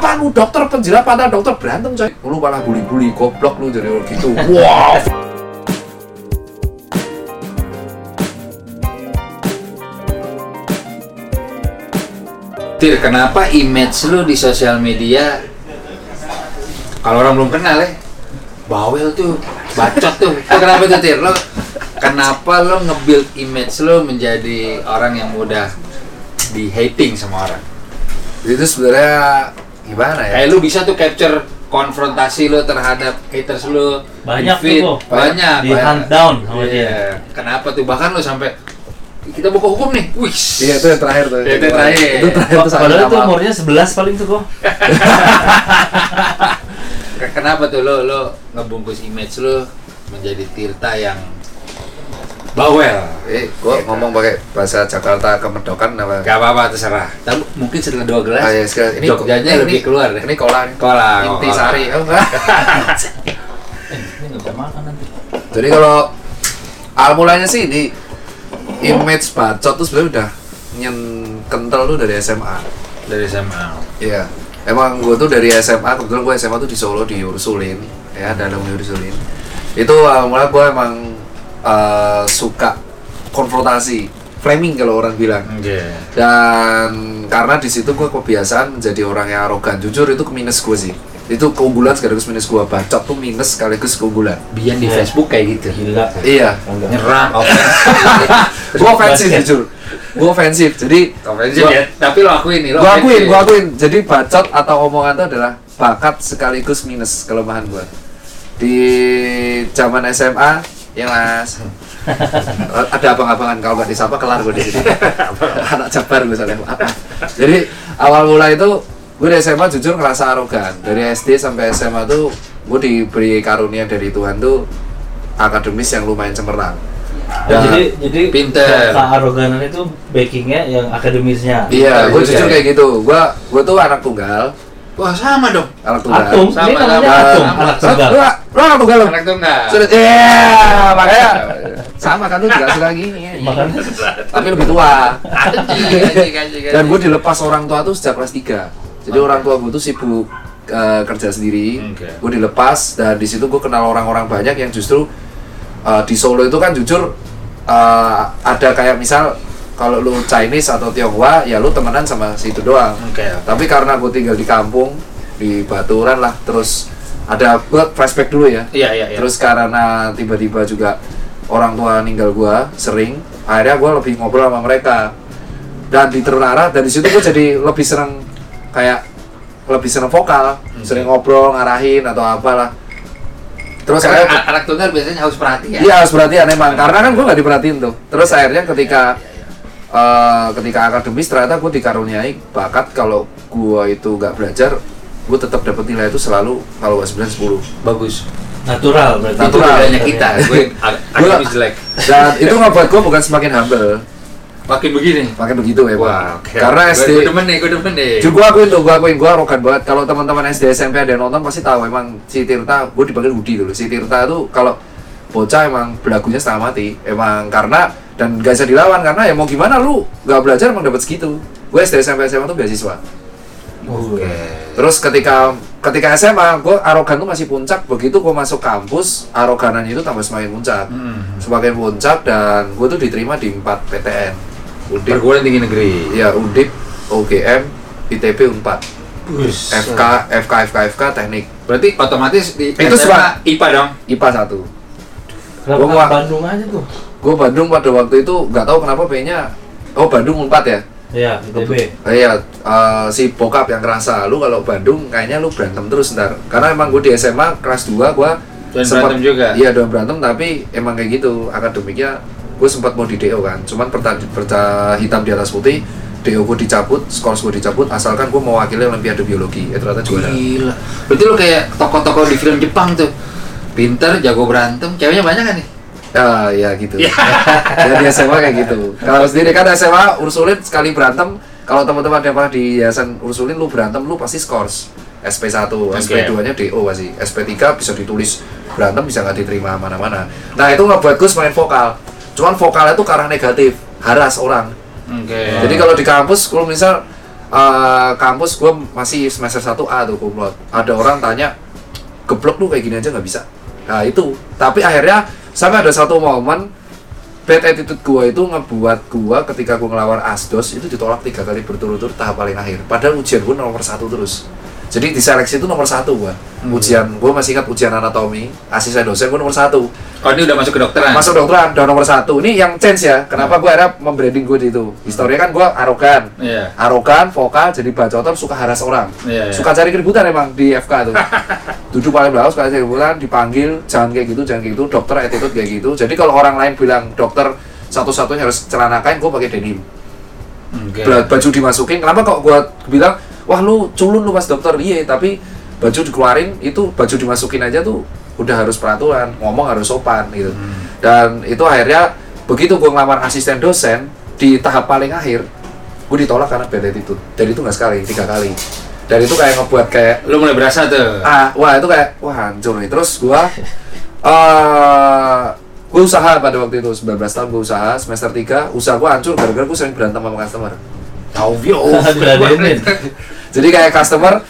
apa lu dokter penjilat patah dokter berantem coy lu malah bully-bully goblok lu jadi gitu wow Tir, kenapa image lu di sosial media kalau orang belum kenal ya bawel tuh, bacot tuh. Eh, kenapa tuh Tir? Lo kenapa lo nge-build image lo menjadi orang yang mudah di hating sama orang? itu sebenarnya gimana ya Kayak lu bisa tuh capture konfrontasi lo terhadap haters lo Banyak di feed. tuh, kok. banyak Di hunt down sama Iya. dia. Kenapa tuh bahkan lo sampai kita buka hukum nih, wih. iya itu yang terakhir tuh Iya, itu yang terakhir. itu terakhir tuh Padahal itu umurnya 11 paling tuh kok. Kenapa tuh lo lo ngebungkus image lo menjadi Tirta yang bawel? eh gua ngomong pakai bahasa Jakarta kemedokan apa Gak apa-apa terserah. Tapi mungkin setelah dua gelas, Ah, ya, sekarang ini Jogjanya ini- lebih keluar deh. ini kola nih. Kola, oh, inti kola. sari oh enggak Eh, ini nggak bisa makan nanti. jadi kalau awal mulanya sih di image bacot tuh sebenarnya udah nyen kental tuh dari SMA dari SMA. Iya, emang gue tuh dari SMA, kebetulan gue SMA tuh di Solo di Ursulin, ya dalam di Ursulin. Itu awal mula gue emang eh, suka konfrontasi, framing kalau orang bilang. Oke. Dan karena di situ gue kebiasaan menjadi orang yang arogan, jujur itu ke minus gue sih. Itu keunggulan sekaligus minus gue, bacot tuh minus sekaligus keunggulan. Biar di Iya. Facebook kayak gitu. Gila. Iya, Nyerang, gue ofensif jujur. Gue ofensif, jadi Offensive gua- ya. Tapi lo akuin nih, lo gua akuin, gua akuin. Jadi bacot atau omongan itu adalah bakat sekaligus minus kelemahan gua. Di zaman SMA, ya mas. ada abang-abangan kalau nggak disapa kelar gue di sini. Anak jabar gue soalnya. Jadi awal mula itu gue di SMA jujur ngerasa arogan. Dari SD sampai SMA tuh gue diberi karunia dari Tuhan tuh akademis yang lumayan cemerlang. Oh, Dan- jadi jadi Pinter. kearoganan itu backingnya yang akademisnya. Iya, gue Juga jujur ya. kayak gitu. Gue gue tuh anak tunggal, Wah, sama dong. anak tunggal. Atum, Sama, ini namanya sama, atum, sama. anak Lu, tunggal. lu, anak tunggal? Anak tunggal. Sudah, iya, makanya sama kan lu juga suka gini. Makanya Tapi lebih tua. Dan gue dilepas orang tua tuh sejak kelas 3 Jadi orang tua gue tuh sibuk eh, kerja sendiri. Oke. Gue dilepas dan di situ gue kenal orang-orang banyak yang justru eh, di Solo itu kan jujur eh, ada kayak misal kalau lu Chinese atau Tionghoa ya lu temenan sama situ doang. Oke. Tapi karena gue tinggal di kampung di Baturan lah terus ada gue flashback dulu ya. Iya, iya, iya. Terus karena tiba-tiba juga orang tua ninggal gua sering, akhirnya gua lebih ngobrol sama mereka. Dan di Ternara dan di situ gua jadi lebih seneng kayak lebih seneng vokal, sering ngobrol, ngarahin atau apalah. Terus Karena akhirnya anak tunggal biasanya harus perhatian. Iya harus perhatian emang karena kan gua nggak diperhatiin tuh. Terus akhirnya ketika eh, ketika akademis ternyata gue dikaruniai bakat kalau gua itu nggak belajar, gue tetap dapat nilai itu selalu kalau nggak 9 10. Bagus. natural berarti. Itu Natural. bedanya kita. Gue agak jelek. Dan itu ngebuat gue bukan semakin humble, Makin begini. makin begitu ya Wah, Pak. oke. Karena Gue- SD, Gue demen nih, gue demen nih. juga gue akuin tuh, gue akuin gue arogan banget. Kalau teman-teman SD SMP ada yang nonton pasti tahu emang si Tirta, gue dipanggil Budi dulu. Si Tirta tuh kalau bocah emang belagunya setengah mati, emang karena dan gak bisa dilawan karena ya mau gimana lu gak belajar emang dapat segitu. Gue SD SMP SMA tuh beasiswa. Oke. Terus ketika ketika SMA, gue arogan tuh masih puncak. Begitu gue masuk kampus, aroganan itu tambah semakin puncak. Hmm. Semakin puncak dan gue tuh diterima di 4 PTN. Undip, Perguruan tinggi negeri. ya Undip, OGM, ITB Unpad, Bus. FK, FK, FK, FK, teknik, Berarti otomatis di Itu SMA semua. IPA dong. IPA 1 Kenapa Bandung aja tuh? Gue Bandung pada waktu itu nggak tahu kenapa pengennya Oh Bandung Unpad ya? Iya, ITB. Iya, eh, si bokap yang kerasa lu kalau Bandung kayaknya lu berantem terus ntar Karena emang gue di SMA kelas 2 gue Dan berantem juga? Iya doang berantem tapi emang kayak gitu akademiknya gue sempat mau di DO kan cuman perta, perta hitam di atas putih DO gue dicabut, skors gue dicabut asalkan gue mewakili Olimpiade Biologi eh ternyata juara Gila. Berarti lu kayak tokoh-tokoh di film Jepang tuh. Pinter, jago berantem, ceweknya banyak kan nih? Ya ya gitu. Ya. Di SMA kayak gitu. Kalau sendiri kan SMA Ursulin sekali berantem. Kalau teman-teman yang pernah di Yayasan Ursulin lu berantem lu pasti skors SP1, SP2 nya DO pasti. SP3 bisa ditulis. Berantem bisa nggak diterima mana-mana. Nah itu ngebuat gue semakin vokal. Cuman vokalnya tuh karena negatif. Haras orang. Oke. Jadi kalau di kampus, kalau misal eh, kampus gue masih semester 1A tuh kumlot. Ada orang tanya geblok lu kayak gini aja nggak bisa? Nah itu. Tapi akhirnya sampai ada satu momen bad attitude gue itu ngebuat gue ketika gue ngelawar asdos itu ditolak tiga kali berturut-turut tahap paling akhir. Padahal ujian gue nomor satu terus jadi di seleksi itu nomor satu gue ujian gue masih ingat ujian anatomi asisten dosen gue nomor satu. Oh ini udah masuk ke dokteran? masuk dokteran udah nomor satu. Ini yang change ya kenapa gue akhirnya membranding gue di itu historinya kan gue arogan. Iya. arogan vokal jadi bacotan suka haras orang. Iya, iya. suka cari keributan emang di FK tuh. Duduk paling belakang suka cari keributan dipanggil jangan kayak gitu jangan kayak gitu dokter attitude kayak gitu. Jadi kalau orang lain bilang dokter satu-satunya harus celana kain gue pakai denim. Bela- baju dimasukin kenapa kok gue bilang wah lu culun lu pas dokter. Iya tapi baju dikeluarin itu baju dimasukin aja tuh udah harus peraturan ngomong harus sopan gitu. Dan itu akhirnya begitu gue ngelamar asisten dosen di tahap paling akhir gue ditolak karena bad attitude. Dan itu nggak sekali tiga kali. Dan itu kayak ngebuat kayak Lu mulai berasa tuh. ah wah itu kayak wah hancur nih. Terus gua eh gue usaha pada waktu itu 19 tahun gue usaha semester 3 usaha gua hancur gara-gara gue sering berantem sama customer. Tau vio Diladenin. Jadi kayak customer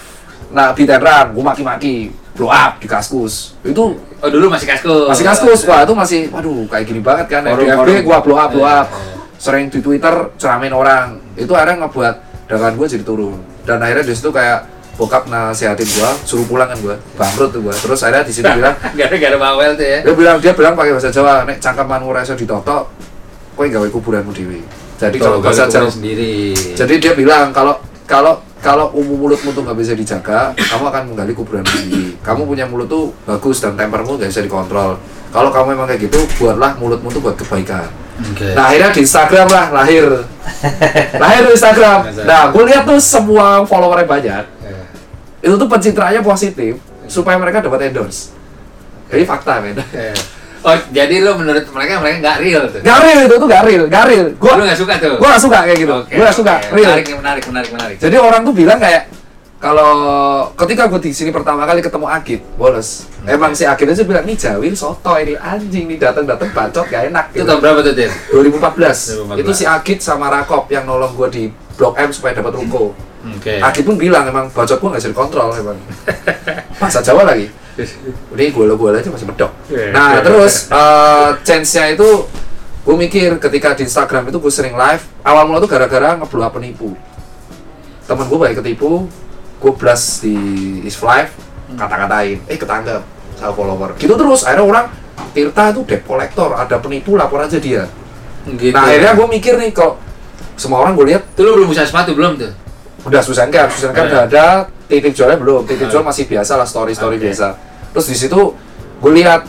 nah biteran gue maki-maki blow up di kaskus itu Oh dulu masih kaskus. masih kaskus wah itu masih waduh kayak gini banget kan di Forum, FB forum. gua blow up blow Iya, up sering di Twitter ceramain orang itu akhirnya ngebuat dagangan gue jadi turun dan akhirnya di situ kayak bokap nasihatin gua suruh pulang kan gua bangkrut tuh gua terus akhirnya di situ bilang Gara-gara bawel tuh ya. dia bilang dia bilang pakai bahasa Jawa nek cangkemanmu ora iso ditoto kowe gawe kuburanmu dewi jadi kalau bahasa Jawa sendiri. jadi dia bilang kalau kalau kalau umum mulutmu tuh nggak bisa dijaga, kamu akan menggali kuburan sendiri. Kamu punya mulut tuh bagus dan tempermu nggak bisa dikontrol. Kalau kamu memang kayak gitu, buatlah mulutmu tuh buat kebaikan. Oke. Nah akhirnya di Instagram lah lahir, lahir di Instagram. Nah gue lihat tuh semua followernya banyak, Eh, itu tuh pencitraannya positif supaya mereka dapat endorse. Jadi fakta men. Oh jadi lu menurut mereka mereka nggak real tuh? Gak real itu tuh gak real, gak real. Gue nggak suka tuh? gue gak suka kayak gitu. Oke, gue gak suka oke. real. Menarik, menarik, menarik, menarik. Jadi orang tuh bilang kayak kalau ketika gue di sini pertama kali ketemu Agit, bolos. Emang si Agit aja bilang nih Jawil soto ini anjing nih datang datang bacot gak enak. Itu Gitu. tahun berapa tuh, Tir? 2014. 2014. Itu si Agit sama Rakop yang nolong gue di Blok M supaya dapat ruko. Oke. Agit pun bilang emang bacot gue gak bisa dikontrol emang. Bahasa Jawa lagi. Udah gue gue aja masih medok. Iya, Nah iya. terus eh chance-nya itu gue mikir ketika di Instagram itu gue sering live awal mula tuh gara-gara ngeblow up penipu temen gue baik ketipu gue blast di is live kata-katain eh ketangkep sama follower gitu terus akhirnya orang Tirta itu debt collector ada penipu lapor aja dia Gitu. nah akhirnya gue mikir nih kok semua orang gue lihat Tuh lu belum bisa sepatu belum tuh? Udah Susan Cap, Susan Cap Iya. udah ada, titip jualnya belum, titip jual masih biasa lah story story Oke. biasa. Terus di situ gue lihat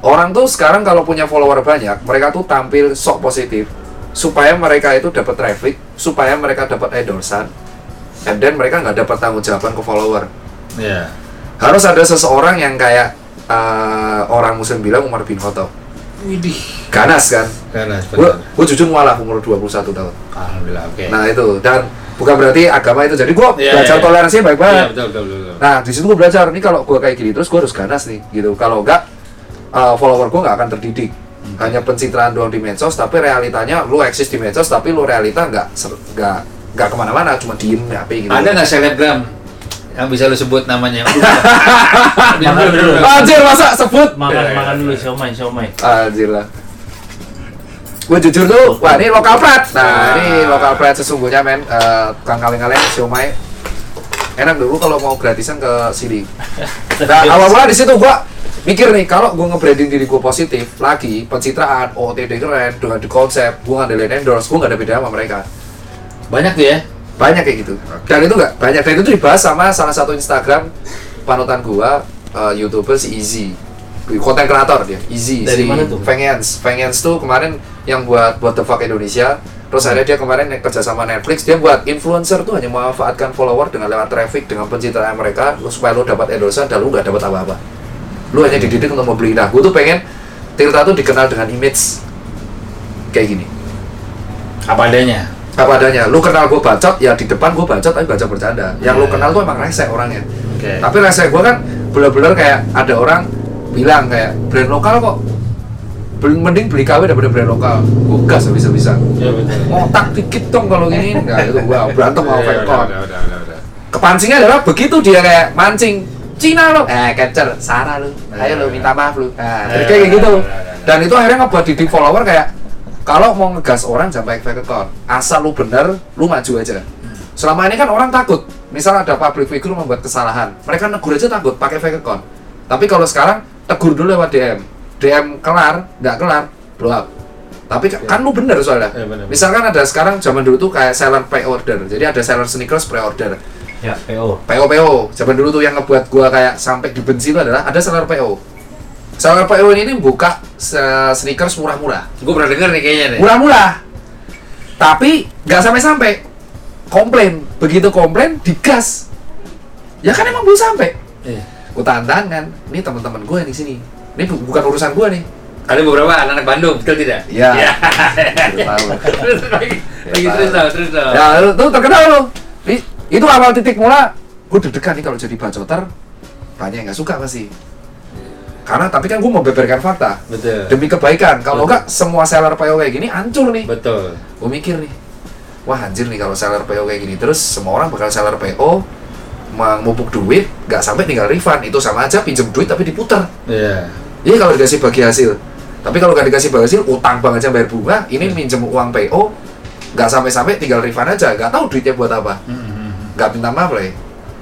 orang tuh sekarang kalau punya follower banyak, mereka tuh tampil sok positif supaya mereka itu dapat traffic, supaya mereka dapat endorsan, and then mereka nggak dapat tanggung jawaban ke follower. Iya. Harus ada seseorang yang kayak eh, orang muslim bilang Umar bin Khattab, Widih. ganas kan? Karena Gue gue jujur mualaf umur 21 tahun. Alhamdulillah, oke. Nah itu dan bukan berarti agama itu jadi gue Iya, belajar iya, iya. toleransinya baik banget. Iya, betul, betul, betul. betul. Nah di situ gue belajar nih kalau gue kayak gini terus gue harus ganas nih gitu. Kalau enggak uh, follower gue nggak akan terdidik. Hanya pencitraan doang di medsos, tapi realitanya lu eksis di medsos, tapi lu realita nggak nggak nggak ke mana-mana, cuma diem HP gitu. Ada nggak selebgram yang bisa lu sebut namanya? Makan dulu. Anjir masa sebut? Makan Iya, makan iya. dulu siomay siomay. Anjir lah. Gue jujur tuh, wah ini lokal plat. Nah Ah. ini lokal plat sesungguhnya men, uh, tukang kaleng-kaleng siomay enak dulu kalau mau gratisan ke sini. Nah, awal mula di situ gua mikir nih kalau gua nge-branding diri gua positif lagi pencitraan OOTD keren dengan di konsep gua ngandelin endorse gua nggak ada beda sama mereka Banyak tuh ya? banyak kayak gitu dan itu nggak banyak dan itu tuh dibahas sama salah satu Instagram panutan gua eh, youtuber si Easy konten kreator dia Easy Dari si mana tuh? Tuh kemarin yang buat buat the fuck Indonesia. Terus akhirnya dia kemarin kerja sama Netflix. Dia buat influencer tuh hanya memanfaatkan follower dengan lewat traffic dengan pencitraan mereka lu- supaya lu dapat endorsean dan lu nggak dapat apa-apa. Lu hanya dididik untuk membeli. Nah gue tuh pengen Tirta tuh dikenal dengan image kayak gini. Apa adanya? apa adanya? Lu kenal gue bacot ya di depan gue bacot tapi bacot bercanda. Yang lu Iya. kenal tuh emang rese orangnya. Oke. tapi rese gue kan bener-bener kayak ada orang bilang kayak brand lokal kok beli, mending beli KW daripada brand lokal. Gue gas bisa-bisa Iya betul. ngotak dikit dong kalau gini enggak itu gua berantem sama Iya, Falcon udah, udah, udah, udah. kepancingnya adalah begitu dia kayak mancing. Cina lo, eh capture. Sarah lo, ayo lo minta maaf lo, nah Iya, kayak gitu. iya, iya, iya. dan itu akhirnya ngebuat didik follower kayak kalau mau ngegas orang jangan pakai fake account asal lu bener lu maju aja. Selama ini kan orang takut. Misal ada public figure membuat kesalahan. Mereka negur aja takut pakai fake account tapi kalau sekarang tegur dulu lewat DM DM kelar nggak kelar blow up. Tapi kan- kan lu bener soalnya. Iya, bener. misalkan ada sekarang zaman dulu tuh kayak seller pre-order. Jadi ada seller sneakers pre-order. Ya, PO. PO PO zaman dulu tuh yang ngebuat gua kayak sampai dibenci itu adalah ada seller PO seller PO ini nih buka sneakers murah-murah. Gue pernah denger nih kayaknya nih. murah-murah. Tapi nggak sampai-sampai. Komplain. Begitu komplain digas. Ya kan emang belum sampai. Iya. gua tantang kan ini teman-teman gue di sini ini bu- bukan urusan gua nih Ada beberapa anak-anak Bandung, betul tidak? Iya. Tahu. Terus lagi, lagi terus tau, terus tau. ya lu tuh terkenal lo I- itu awal titik mula gue deg-degan nih kalau jadi bacoter banyak yang nggak suka pasti karena tapi kan gue mau beberkan fakta Betul. demi kebaikan kalau enggak semua seller PO kayak gini hancur nih Betul. gue mikir nih wah anjir nih kalau seller PO kayak gini terus semua orang bakal seller PO memupuk duit nggak sampai tinggal refund itu sama aja pinjem duit tapi diputar Iya. Iya kalau dikasih bagi hasil. Tapi kalau nggak dikasih bagi hasil utang banget aja bayar bunga. Ini minjem uang PO nggak sampai-sampai tinggal refund aja. Nggak tahu duitnya buat apa. Nggak minta maaf lah ya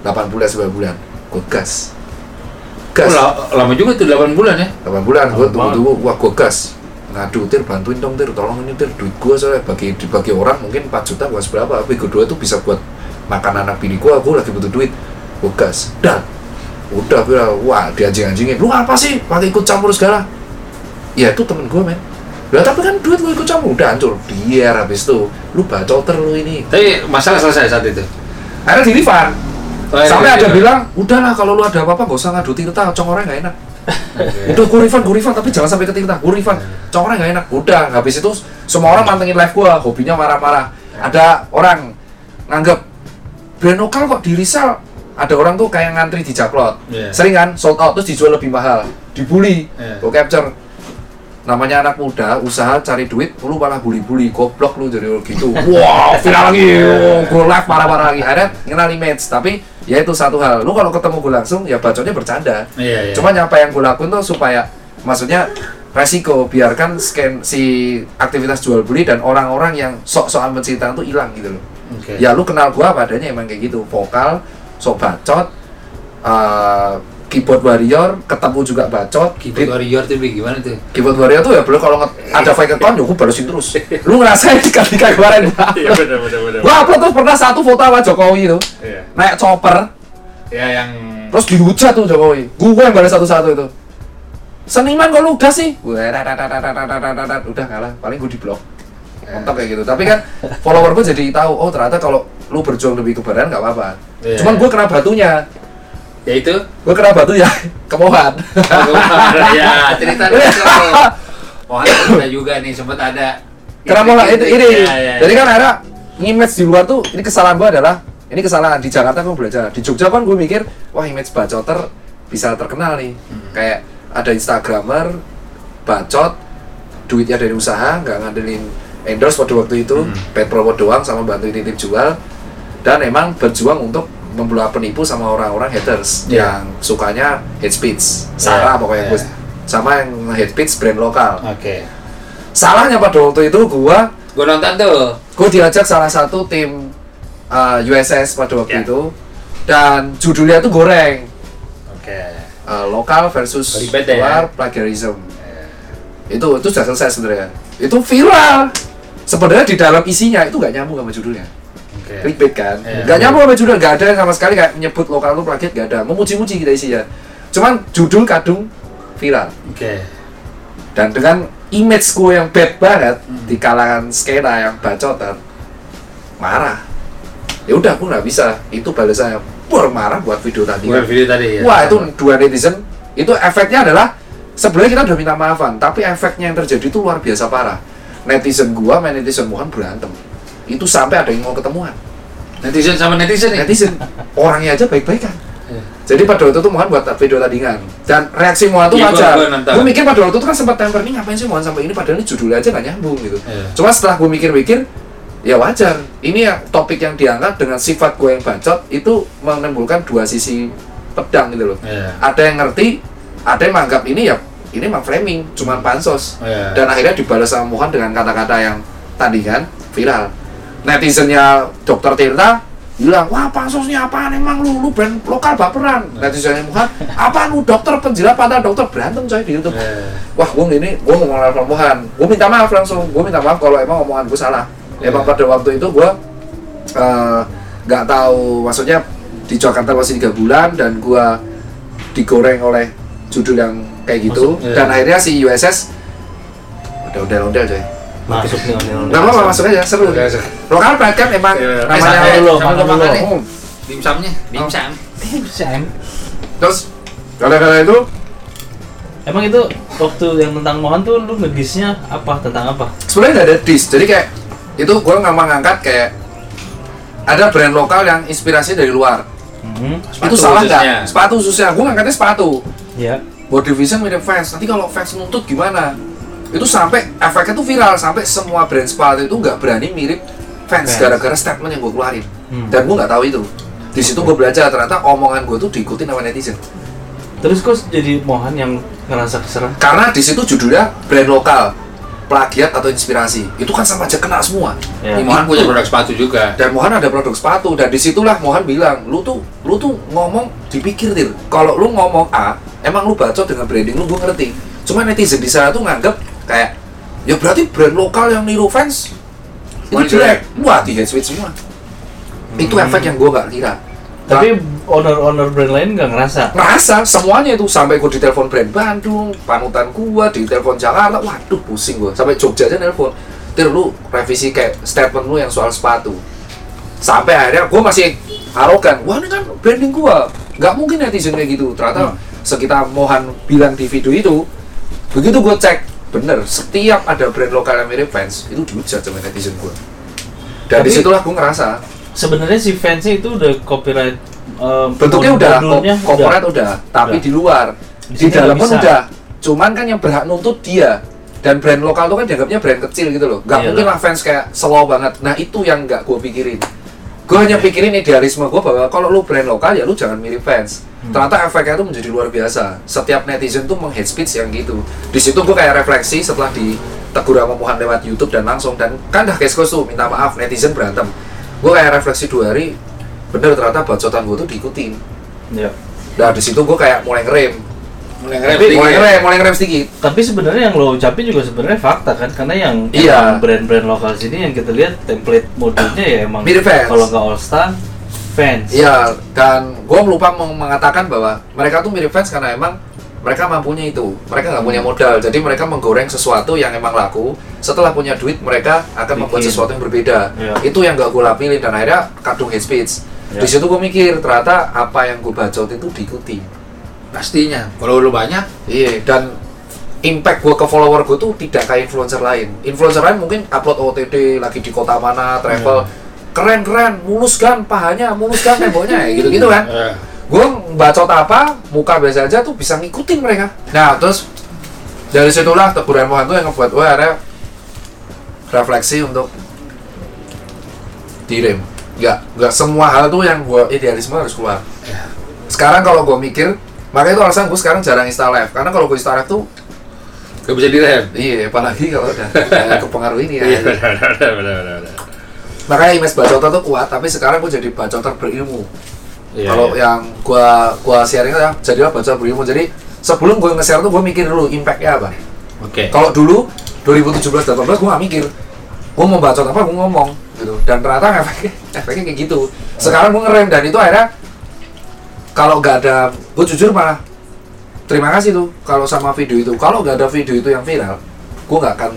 8 bulan 9 bulan. Gue gas. Oh, gas la- lama juga tuh 8 bulan ya? 8 bulan. Gue tunggu-tunggu. Wah gue gas. Ngadu tir bantuin dong tir. Tolong ini tir. Duit gue soalnya bagi dibagi orang mungkin 4 juta bukan seberapa. Tapi kedua tuh bisa buat makan anak bini gue gue lagi butuh duit. Gue gas. Dan udah gue wah dianjing-anjingin. Lu apa sih? Pakai ikut campur segala. Ya itu temen gue men. Lah tapi kan duit lu ikut campur. Udah hancur. Biar habis itu lu bacoter lu ini. Tapi masalah selesai saat itu. akhirnya di refund Oh, iya, sampai iya, ada iya. bilang udahlah kalau lu ada apa-apa gak usah ngadu tirta orang gak enak. Udah gue refund, gue refund, tapi jangan sampai ke tirta, gue refund cong orang gak enak, udah, habis itu semua orang mantengin live gue, hobinya marah-marah. Ada orang nganggep brand lokal kok di resell ada orang tuh kayak ngantri di jaklot. Iya. sering kan, sold out, terus dijual lebih mahal. Dibully, Iya. gue capture. Namanya anak muda, usaha cari duit, lu malah bully-bully, goblok lu jadi gitu. Wow, viral lagi, gue live marah-marah lagi. Akhirnya kenal image, tapi ya itu satu hal, lu kalau ketemu gue langsung, ya bacotnya bercanda. Iya, iya. Cuman apa yang gue lakuin tuh supaya maksudnya resiko biarkan scan si aktivitas jual beli dan orang-orang yang sok-sokan mencinta itu hilang gitu loh. Oke. Ya lu kenal gua apa adanya emang kayak gitu, vokal, sok bacot, eh, keyboard warrior, ketemu juga bacot, Keyboard warrior tuh gimana tuh? keyboard warrior tuh ya belum kalau ada fake account ya gue balesin terus. Lu ngerasain ketika kemarin gua Iya benar benar. Gua upload tuh pernah satu foto sama Jokowi itu Iya. naik chopper Ya yang Terus dihujat tuh Jokowi. Gue yang balas satu-satu itu. Seniman kok lu udah sih? Gue udah kalah. Paling gue di blok. Mentok kayak gitu. Tapi kan follower gue jadi tahu, oh ternyata kalau lu berjuang lebih kebaran nggak apa-apa. Iya. Cuman gue kena batunya. ya itu Gue kena batu ya kemohan. ya cerita dulu. Oh, ada juga nih sempat ada. Kena mohan itu ini. Iya, iya, Jadi iya. kan ada image di luar tuh ini kesalahan gue adalah ini kesalahan di Jakarta gue belajar. Di Jogja kan gue mikir, wah image bacoter bisa terkenal nih. Kayak ada instagramer bacot duitnya dari usaha nggak ngandelin endorse pada waktu itu paid promo doang sama bantu titip jual dan emang berjuang untuk membelah penipu sama orang-orang haters Iya. yang sukanya hate speech Sarah Iya, pokoknya iya. gue sama yang hate speech brand lokal Oke. salahnya pada waktu itu gua Gue nonton tuh. gue diajak salah satu tim uh, USS pada waktu Ya. itu dan judulnya tuh goreng Oke. uh, lokal versus Ribet ya? luar plagiarism itu itu sudah selesai sebenarnya itu viral sebenarnya di dalam isinya itu nggak nyambung sama judulnya Oke. clickbait kan Iya. nggak nyambung sama judul nggak ada yang sama sekali kayak menyebut lokal itu plagiat nggak ada memuji-muji kita isinya cuman judul kadung viral Oke. dan dengan image gue yang bad banget Hmm. di kalangan skena yang bacotan marah ya udah aku nggak bisa itu balasannya pur marah buat video tadi Bukan video tadi ya. wah itu dua netizen itu efeknya adalah sebenarnya kita udah minta maafan tapi efeknya yang terjadi itu luar biasa parah netizen gua sama netizen Wuhan berantem itu sampai ada yang mau ketemuan. Netizen sama netizen nih. netizen. Orangnya aja baik-baik kan jadi pada waktu itu Mohan buat video tandingan dan reaksi Mohan tuh Iya, wajar. nonton. gue mikir pada waktu itu kan sempat temper nih ngapain sih Mohan sampai ini? Padahal ini judulnya aja nggak nyambung gitu. Iya. cuma setelah gue mikir-mikir ya wajar. Ini ya topik yang diangkat dengan sifat gue yang bacot itu menimbulkan dua sisi pedang gitu loh. Iya. ada yang ngerti ada yang menganggap ini ya ini emang framing cuman pansos Iya. dan akhirnya dibalas sama Mohan dengan kata-kata yang tandingan viral netizennya Dokter Tirta bilang wah pansosnya apaan? Emang lu lu brand lokal baperan. Netizennya Mohan apa lu dokter penjilat patah dokter berantem coy di YouTube. Iya. wah gue gini gue ngomong lawan Mohan gue minta maaf langsung. Gue minta maaf kalau emang omongan gue salah. Emang pada waktu itu gue eh, nggak tahu maksudnya di Jakarta masih tiga bulan dan gue digoreng oleh judul yang kayak gitu. Masuk, iya. dan akhirnya si USS udah ondel-ondel coy Masuk nih ondel-ondel. nggak apa-apa masuk aja seru lokal banget kan emang Iya. namanya makan dulu, Sama makan lu makan dulu. Oh, Dimsumnya, dimsum. Sam. terus gara-gara itu Emang itu waktu yang tentang Mohan tuh lu ngegisnya apa tentang apa? sebenarnya nggak ada diss jadi kayak itu gue nggak mau ngangkat kayak ada brand lokal yang inspirasi dari luar Hmm. itu Sepatu salah khususnya. nggak sepatu khususnya gue ngangkatnya sepatu Ya. World Division mirip fans nanti kalau fans nuntut gimana itu sampai efeknya tuh viral sampai semua brand sepatu itu nggak berani mirip fans gara-gara statement yang gue keluarin. Hmm. dan gue nggak tahu itu. Di situ gue belajar ternyata omongan gue tuh diikutin sama netizen. Terus kok jadi Mohan yang ngerasa keserah? karena di situ judulnya brand lokal plagiat atau inspirasi. Itu kan sama aja kena semua. Ya. Ini Mohan punya produk sepatu juga. dan Mohan ada produk sepatu. Dan di situlah Mohan bilang lu tuh lu tuh ngomong dipikir dir kalau lu ngomong A emang lu bacot dengan branding lu gue ngerti. Cuma netizen di sana tuh nganggep kayak ya berarti brand lokal yang niru fans itu Wah, jelek. wah di hate speech semua. Itu Hmm. efek yang gue gak kira. Tapi owner-owner brand lain nggak ngerasa. ngerasa semuanya itu sampai gue ditelepon brand Bandung panutan gua ditelepon Jakarta. Waduh pusing gua. Sampai Jogja aja nelpon. Tir lu revisi kayak statement lu yang soal sepatu. Sampai akhirnya gua masih arogan wah ini kan branding gua. Nggak mungkin netizen kayak gitu. Ternyata Hmm. sekitar Mohan bilang di video itu begitu gua cek bener setiap ada brand lokal yang mirip fans itu dihujat sama netizen gua. Dan Tapi- di situlah gua ngerasa. Sebenarnya si fansnya itu udah copyright. em, bentuknya udah modulnya ko- corporate udah, tapi Udah. di luar. Di di, dalam pun udah. Cuman kan yang berhak nuntut dia. Dan brand lokal tuh kan dianggapnya brand kecil gitu loh. Nggak Iyalah. mungkin lah. fans kayak slow banget. Nah itu yang nggak gue pikirin gue hanya pikirin idealisme gue bahwa kalau lu brand lokal ya lu jangan mirip fans. Hmm. ternyata efeknya tuh menjadi luar biasa. Setiap netizen tuh menghate speech yang gitu. Di situ gue kayak refleksi setelah ditegur sama Mohan lewat YouTube dan langsung. Dan kan dah case tuh minta maaf netizen berantem. Gue kayak refleksi dua hari bener ternyata bacotan gue tuh diikutin. Ya. Nah di situ gue kayak mulai ngerem, Mulai mulai ngerem dikit. ngerem, mulai ngerem sedikit. Tapi sebenarnya yang lo ucapin juga sebenarnya fakta kan, karena yang Iya. brand-brand lokal sini yang kita lihat template modulnya ya emang Mirip fans. kalau nggak All Star fans. Iya, dan gue lupa meng- mengatakan bahwa mereka tuh mirip fans karena emang mereka mampunya itu. Mereka nggak punya modal, jadi mereka menggoreng sesuatu yang emang laku. Setelah punya duit, mereka akan membuat Bikin. sesuatu yang berbeda. Iya. Itu yang gak gue lapilin dan akhirnya kadung hate speech. Iya. Di situ gue mikir ternyata apa yang gue bacot itu diikuti. Pastinya. Kalau lu banyak, Iya, dan impact gue ke follower gue tuh tidak kayak influencer lain. Influencer lain mungkin upload OTD lagi di kota mana, travel, keren keren, mulus kan pahanya, mulus kan temboknya, ya gitu-gitu kan. eh, Gue bacot apa, muka biasa aja tuh bisa ngikutin mereka. Nah, terus dari situlah teguran Mohan tuh yang ngebuat gue akhirnya refleksi untuk direm. Nggak, nggak semua hal tuh yang gue idealisme harus keluar. Sekarang kalau gue mikir, makanya itu alasan gue sekarang jarang install live. Karena kalau gue install live tuh, gak bisa direm. iya, apalagi kalau udah kepengaruh ini ya. Iya, benar, benar, benar, benar, benar. Makanya image bacotan tuh kuat, tapi sekarang gue jadi bacotan berilmu. Iya, kalau iya. yang gua gua sharing ya jadilah baca berilmu jadi sebelum gua nge-share tuh gua mikir dulu impactnya apa Oke. kalau dulu 2017 18 gua gak mikir gua mau baca apa gua ngomong gitu dan ternyata efeknya efeknya kayak gitu sekarang gua ngerem dan itu akhirnya kalau nggak ada gua jujur malah terima kasih tuh kalau sama video itu. Kalau nggak ada video itu yang viral gua nggak akan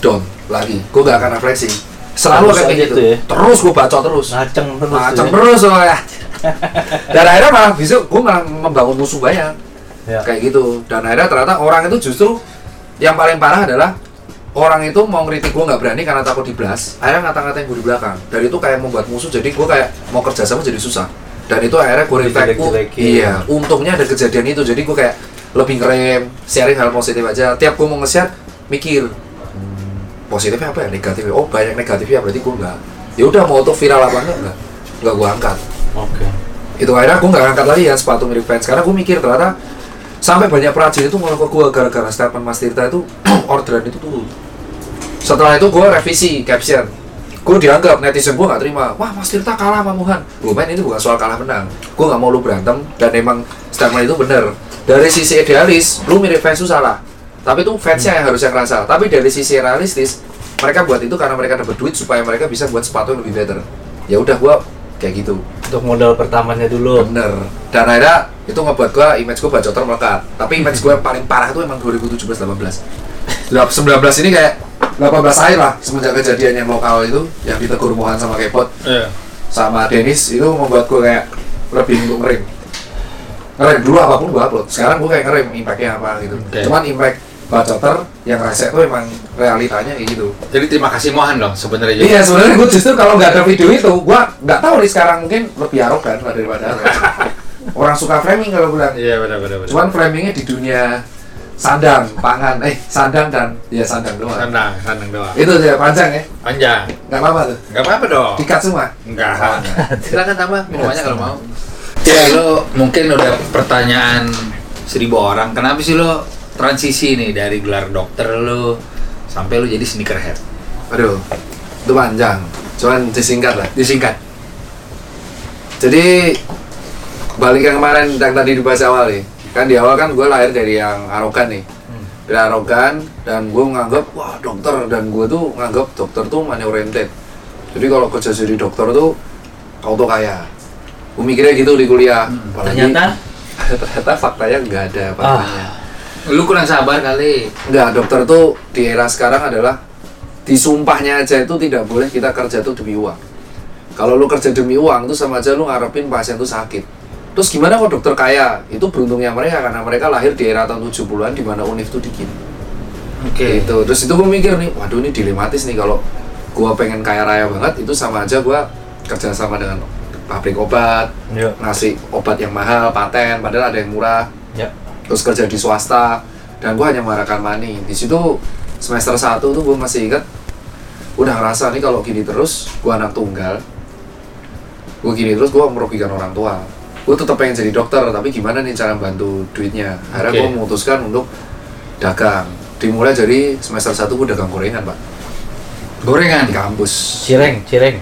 down lagi. Gua nggak akan refleksi. Selalu Terus kayak gitu. tuh ya. terus gua baca terus. Ngaceng terus. tuh ya. terus soalnya dan akhirnya malah bisa gue malah membangun musuh banyak. Ya. kayak gitu. Dan akhirnya ternyata orang itu justru yang paling parah adalah orang itu mau ngeritik gue nggak berani karena takut diblas akhirnya ngata-ngatain gue di belakang. Dan itu kayak membuat musuh jadi gue kayak mau kerja sama jadi susah dan itu akhirnya gue reflect iya untungnya ada kejadian itu. Jadi gue kayak lebih ngerem sharing hal positif aja. Tiap gue mau nge-share mikir positifnya apa ya? Negatifnya? Oh banyak negatifnya berarti gue enggak ya udah mau tuh viral apa enggak enggak enggak gue angkat. Oke. itu akhirnya aku nggak angkat lagi ya sepatu mirip fans. Karena aku mikir ternyata sampai banyak perajin itu malah ke gue gara-gara statement Mas Tirta itu orderan itu turun. Setelah itu gue revisi caption gue dianggap netizen gue nggak terima wah Mas Tirta kalah sama Muhan gue main ini bukan soal kalah menang gue nggak mau lu berantem dan emang statement itu bener dari sisi idealis lu mirip fans itu salah tapi itu fansnya yang harusnya ngerasa tapi dari sisi realistis mereka buat itu karena mereka dapat duit supaya mereka bisa buat sepatu yang lebih better ya udah gue kayak gitu Untuk modal pertamanya dulu. Bener. Dan akhirnya itu ngebuat gua image gua bacoter melekat. Tapi image gua yang paling parah tuh emang 2017 18. 19 ini kayak 18 akhir lah semenjak kejadian yang lokal itu yang ditegur Mohan sama Kepot Iya. sama Dennis itu membuat gua kayak lebih untuk ngerem. Ngerem dulu apa pun gua upload. Sekarang gua kayak ngerem impactnya apa gitu. Oke. Cuman impact bacoter yang rese tuh emang realitanya kayak gitu. Jadi terima kasih Mohan dong sebenarnya. Iya sebenarnya gue justru kalau nggak ada video itu, gue nggak tahu nih sekarang mungkin lebih arogan lah daripada orang suka framing kalau bilang. Iya benar benar. Cuman framingnya di dunia sandang, pangan, eh sandang dan ya sandang doang. sandang sandang doang. Itu dia panjang ya, Panjang. nggak apa-apa tuh. Enggak apa-apa dong. Dikat semua. Enggak. Silakan tambah minumannya kalau mau. Ya lo mungkin udah pertanyaan seribu orang. Kenapa sih lo transisi nih dari gelar dokter lo sampai lo jadi sneakerhead? Aduh, itu panjang. Cuman disingkat lah. Disingkat. Jadi balik yang kemarin yang tadi dibahas awal nih. Kan di awal kan gue lahir dari yang arogan nih. Dari arogan dan gue nganggap wah dokter dan gue tuh nganggap dokter tuh money oriented. Jadi kalau kerja jadi dokter tuh kau tuh kaya. Gue mikirnya gitu di kuliah. Apalagi- Ternyata ternyata faktanya nggak ada faktanya. Lu kurang sabar kali. Nggak, dokter tuh di era sekarang adalah disumpahnya aja itu tidak boleh kita kerja tuh demi uang. Kalau lu kerja demi uang tuh sama aja lu ngarepin pasien tuh sakit. Terus gimana kok dokter kaya? Itu beruntungnya mereka karena mereka lahir di era tahun 70-an di mana univ tuh dikit. Oke. Gitu. Terus itu gue mikir nih, waduh ini dilematis nih kalau gua pengen kaya raya banget itu sama aja gua kerja sama dengan pabrik obat, Iya. ngasih obat yang mahal, paten, padahal ada yang murah Ya. terus kerja di swasta dan gue hanya mengharapkan money di situ semester 1 tuh gue masih ingat udah ngerasa nih kalau gini terus gue anak tunggal gue gini terus gue merugikan orang tua gue tetap pengen jadi dokter tapi gimana nih cara bantu duitnya akhirnya Oke. gue memutuskan untuk dagang dimulai dari semester 1 gue dagang gorengan pak Gorengan. di kampus Cireng, cireng.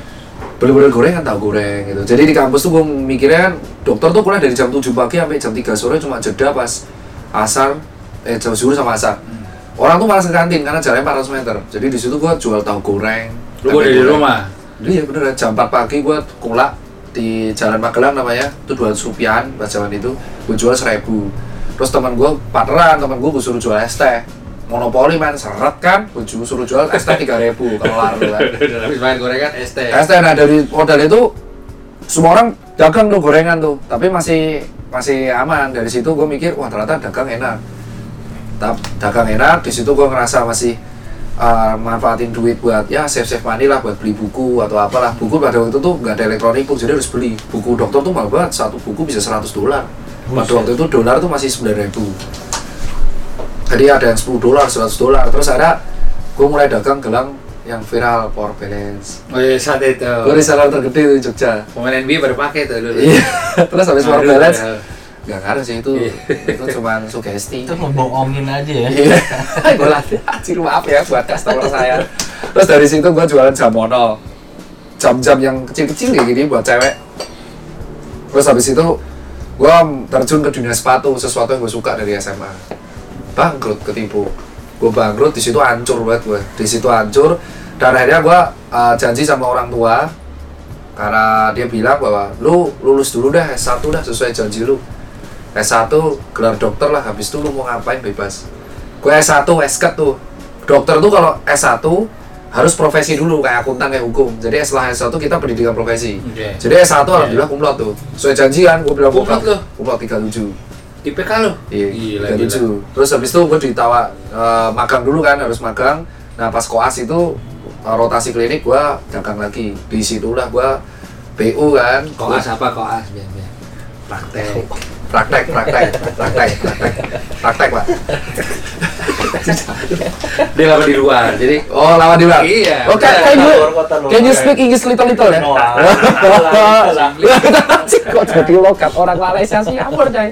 bener-bener gorengan tau goreng gitu jadi di kampus tuh gue mikirnya kan dokter tuh kuliah dari jam 7 pagi sampai jam 3 sore cuma jeda pas asar eh jam zuhur sama asar orang tuh malas ke kantin karena jalannya 400 meter jadi di situ gue jual tahu goreng Lu di goreng. rumah. iya bener jam 4 pagi gue kulak di Jalan Magelang namanya itu 200 rupiahan pas zaman itu gue jual 1000 terus teman gue partneran teman gue gue suruh jual es teh. Monopoli man seret kan? Gue suruh jual es teh 3000 kalau lalu kan? Habis makan gorengan ST. ST nah dari modal itu semua orang dagang tuh gorengan tuh. Tapi masih masih aman. Dari situ gue mikir wah ternyata dagang enak. Tap, dagang enak di situ gue ngerasa masih uh, manfaatin duit buat ya save save money lah buat beli buku atau apalah. Buku pada waktu itu nggak ada elektronik book jadi harus beli. Buku dokter tuh mahal banget satu buku bisa 100 dolar. Pada Buset. waktu itu dolar tuh masih 9000 jadi ada yang 10 dolar 100 dolar. Terus ada gue mulai dagang gelang yang viral power balance. Oh iya saat itu. gue reseller tergede di Jogja. Pemain NBA baru pakai tuh dulu. iya terus habis power balance ya. nggak ngaruh sih itu Iya. itu cuma sugesti. Itu ngebohongin aja ya. iya. Gue latih anjir maaf ya buat customer saya. Terus dari situ gue jualan jamono jam-jam yang kecil-kecil kayak gini buat cewek. Terus habis itu gue terjun ke dunia sepatu sesuatu yang gue suka dari SMA bangkrut ketipu. Gue bangkrut di situ hancur banget gue di situ hancur. Dan akhirnya gue uh, janji sama orang tua karena dia bilang bahwa lu lulus dulu dah S1 dah sesuai janji lu S1 gelar dokter lah habis itu lu mau ngapain bebas gue S1 SKET tuh dokter tuh kalau S1 harus profesi dulu kayak akuntan kayak hukum jadi setelah S1 kita pendidikan profesi Oke. jadi S1 alhamdulillah kumlot tuh sesuai janji kan gue bilang Kumlot lo? kumlot 37 IPK lo? Iya, Gila, tiga gila. tujuh. Terus habis itu gue ditawa eh, magang dulu kan, harus magang. Nah pas koas itu eh, rotasi klinik gue dagang lagi. Di situlah gue BU kan Koas apa koas biar biar. Praktek. praktek praktek praktek praktek praktek pak Dia lama di luar. Jadi oh lawan di luar Iya. oke can you Luar kota, luar can you speak English little little ya kok jadi lokat orang Malaysia sih ampun coy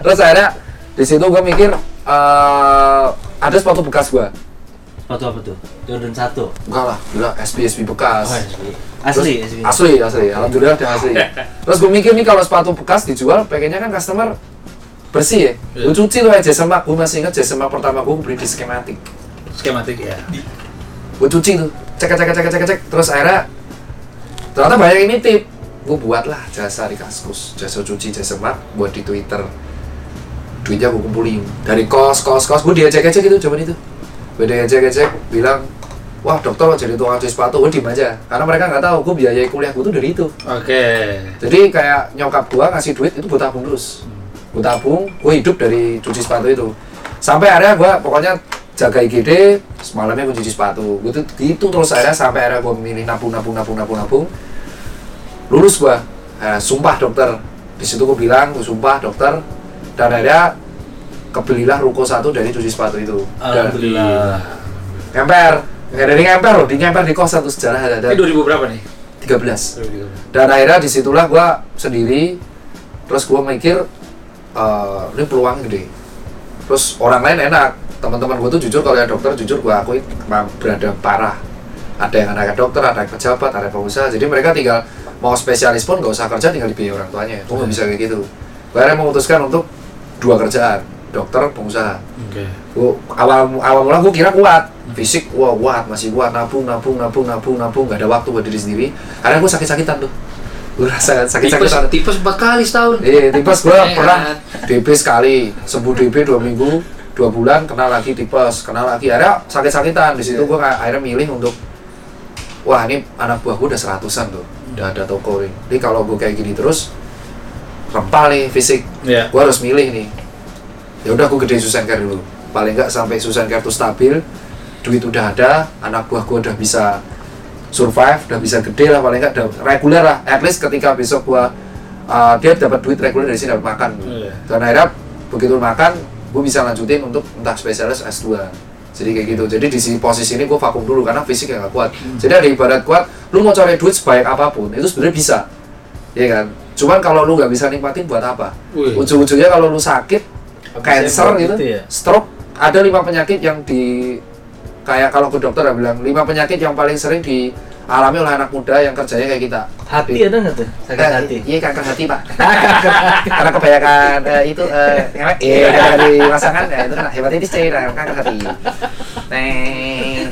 terus akhirnya di situ gue mikir eh ada sepatu bekas gue Sepatu apa tuh? Jordan 1. Oh, enggak lah gila SB SB bekas asli. Terus- Asli, asli. asli asli. Alhamdulillah dia asli. Terus gue mikir nih kalau sepatu bekas dijual pengennya kan customer bersih ya. Gue cuci tuh aja sama gue masih ingat jasa pertama gue beli di skematik. Skematik ya. gue cuci tuh. Cek cek cek cek cek terus akhirnya ternyata banyak yang nitip. Gue buat lah jasa di kaskus jasa cuci jasa mak buat di twitter. Duitnya gue kumpulin. Dari kos kos kos gue diajak aja gitu cuman itu. Gue diajak aja bilang wah dokter jadi tukang cuci sepatu gue diem aja. Karena mereka nggak tahu gue biayai kuliah gue tuh dari itu. Oke. jadi kayak nyokap gua ngasih duit itu gue tabung terus. Gue tabung gue hidup dari cuci sepatu itu. Sampai akhirnya gua pokoknya jaga IGD semalamnya gue cuci sepatu. Gitu gitu terus akhirnya sampai akhirnya gue milih nabung nabung nabung nabung nabung. Lulus gua. Eh, sumpah dokter. Di situ gue bilang gue sumpah dokter. Dan akhirnya kebelilah ruko satu dari cuci sepatu itu. Dan Alhamdulillah. ngemper nggak dari ngemper loh di ngemper di kos satu sejarah ada Ini 2000 berapa nih? 13 dan akhirnya di situlah gua sendiri terus gua mikir eh ini peluang gede. Terus orang lain enak teman-teman gua tuh jujur kalau yang dokter jujur gua akui memang berada parah. Ada yang anak dokter ada yang pejabat ada yang pengusaha jadi mereka tinggal mau spesialis pun gak usah kerja tinggal dibiayai orang tuanya. Gua nggak bisa kayak gitu. Gua akhirnya memutuskan untuk dua kerjaan dokter pengusaha. Oke. Gua awal awal mula gua kira kuat. Fisik wah kuat masih kuat. Nabung nabung nabung nabung nabung. Nggak ada waktu buat diri sendiri. Karena gua sakit sakitan tuh. Gua rasa sakit sakitan tipes 4 kali setahun. iya tipes gua Eh, pernah. DB sekali. Sembuh DB dua minggu dua bulan kena lagi tipes kena lagi. Akhirnya sakit sakitan di situ gua kayak akhirnya milih untuk wah ini anak buah gua udah seratusan tuh. Udah ada toko nih. Jadi kalau gua kayak gini terus rempal nih fisik. Iya. gua harus milih nih. Ya udah aku gede Susan Care dulu paling nggak sampai Susan Care tuh stabil duit udah ada anak buah gua udah bisa survive udah bisa gede lah paling nggak udah reguler lah. At least ketika besok gua uh, dia dapat duit reguler dari sini dapat makan. Iya. dan akhirnya begitu makan gua bisa lanjutin untuk entah spesialis S2 jadi kayak gitu. Jadi di sini posisi ini gua vakum dulu karena fisik yang gak kuat. Jadi ada ibarat kuat lu mau cari duit sebaik apa pun itu sebenarnya bisa. Iya kan? Cuman kalau lu nggak bisa nikmatin buat apa? Ujung-ujungnya kalau lu sakit cancer Gitu gitu, ya? stroke ada lima penyakit yang di kayak kalau ke dokter ya bilang lima penyakit yang paling sering dialami oleh anak muda yang kerjanya kayak kita. Hati ada nggak tuh? Sakit Eh, hati. iya kanker hati pak. Karena kebanyakan eh, itu eh, iya. kanker dari pasangan ya itu kena hepatitis C nah, kanker hati. Neng.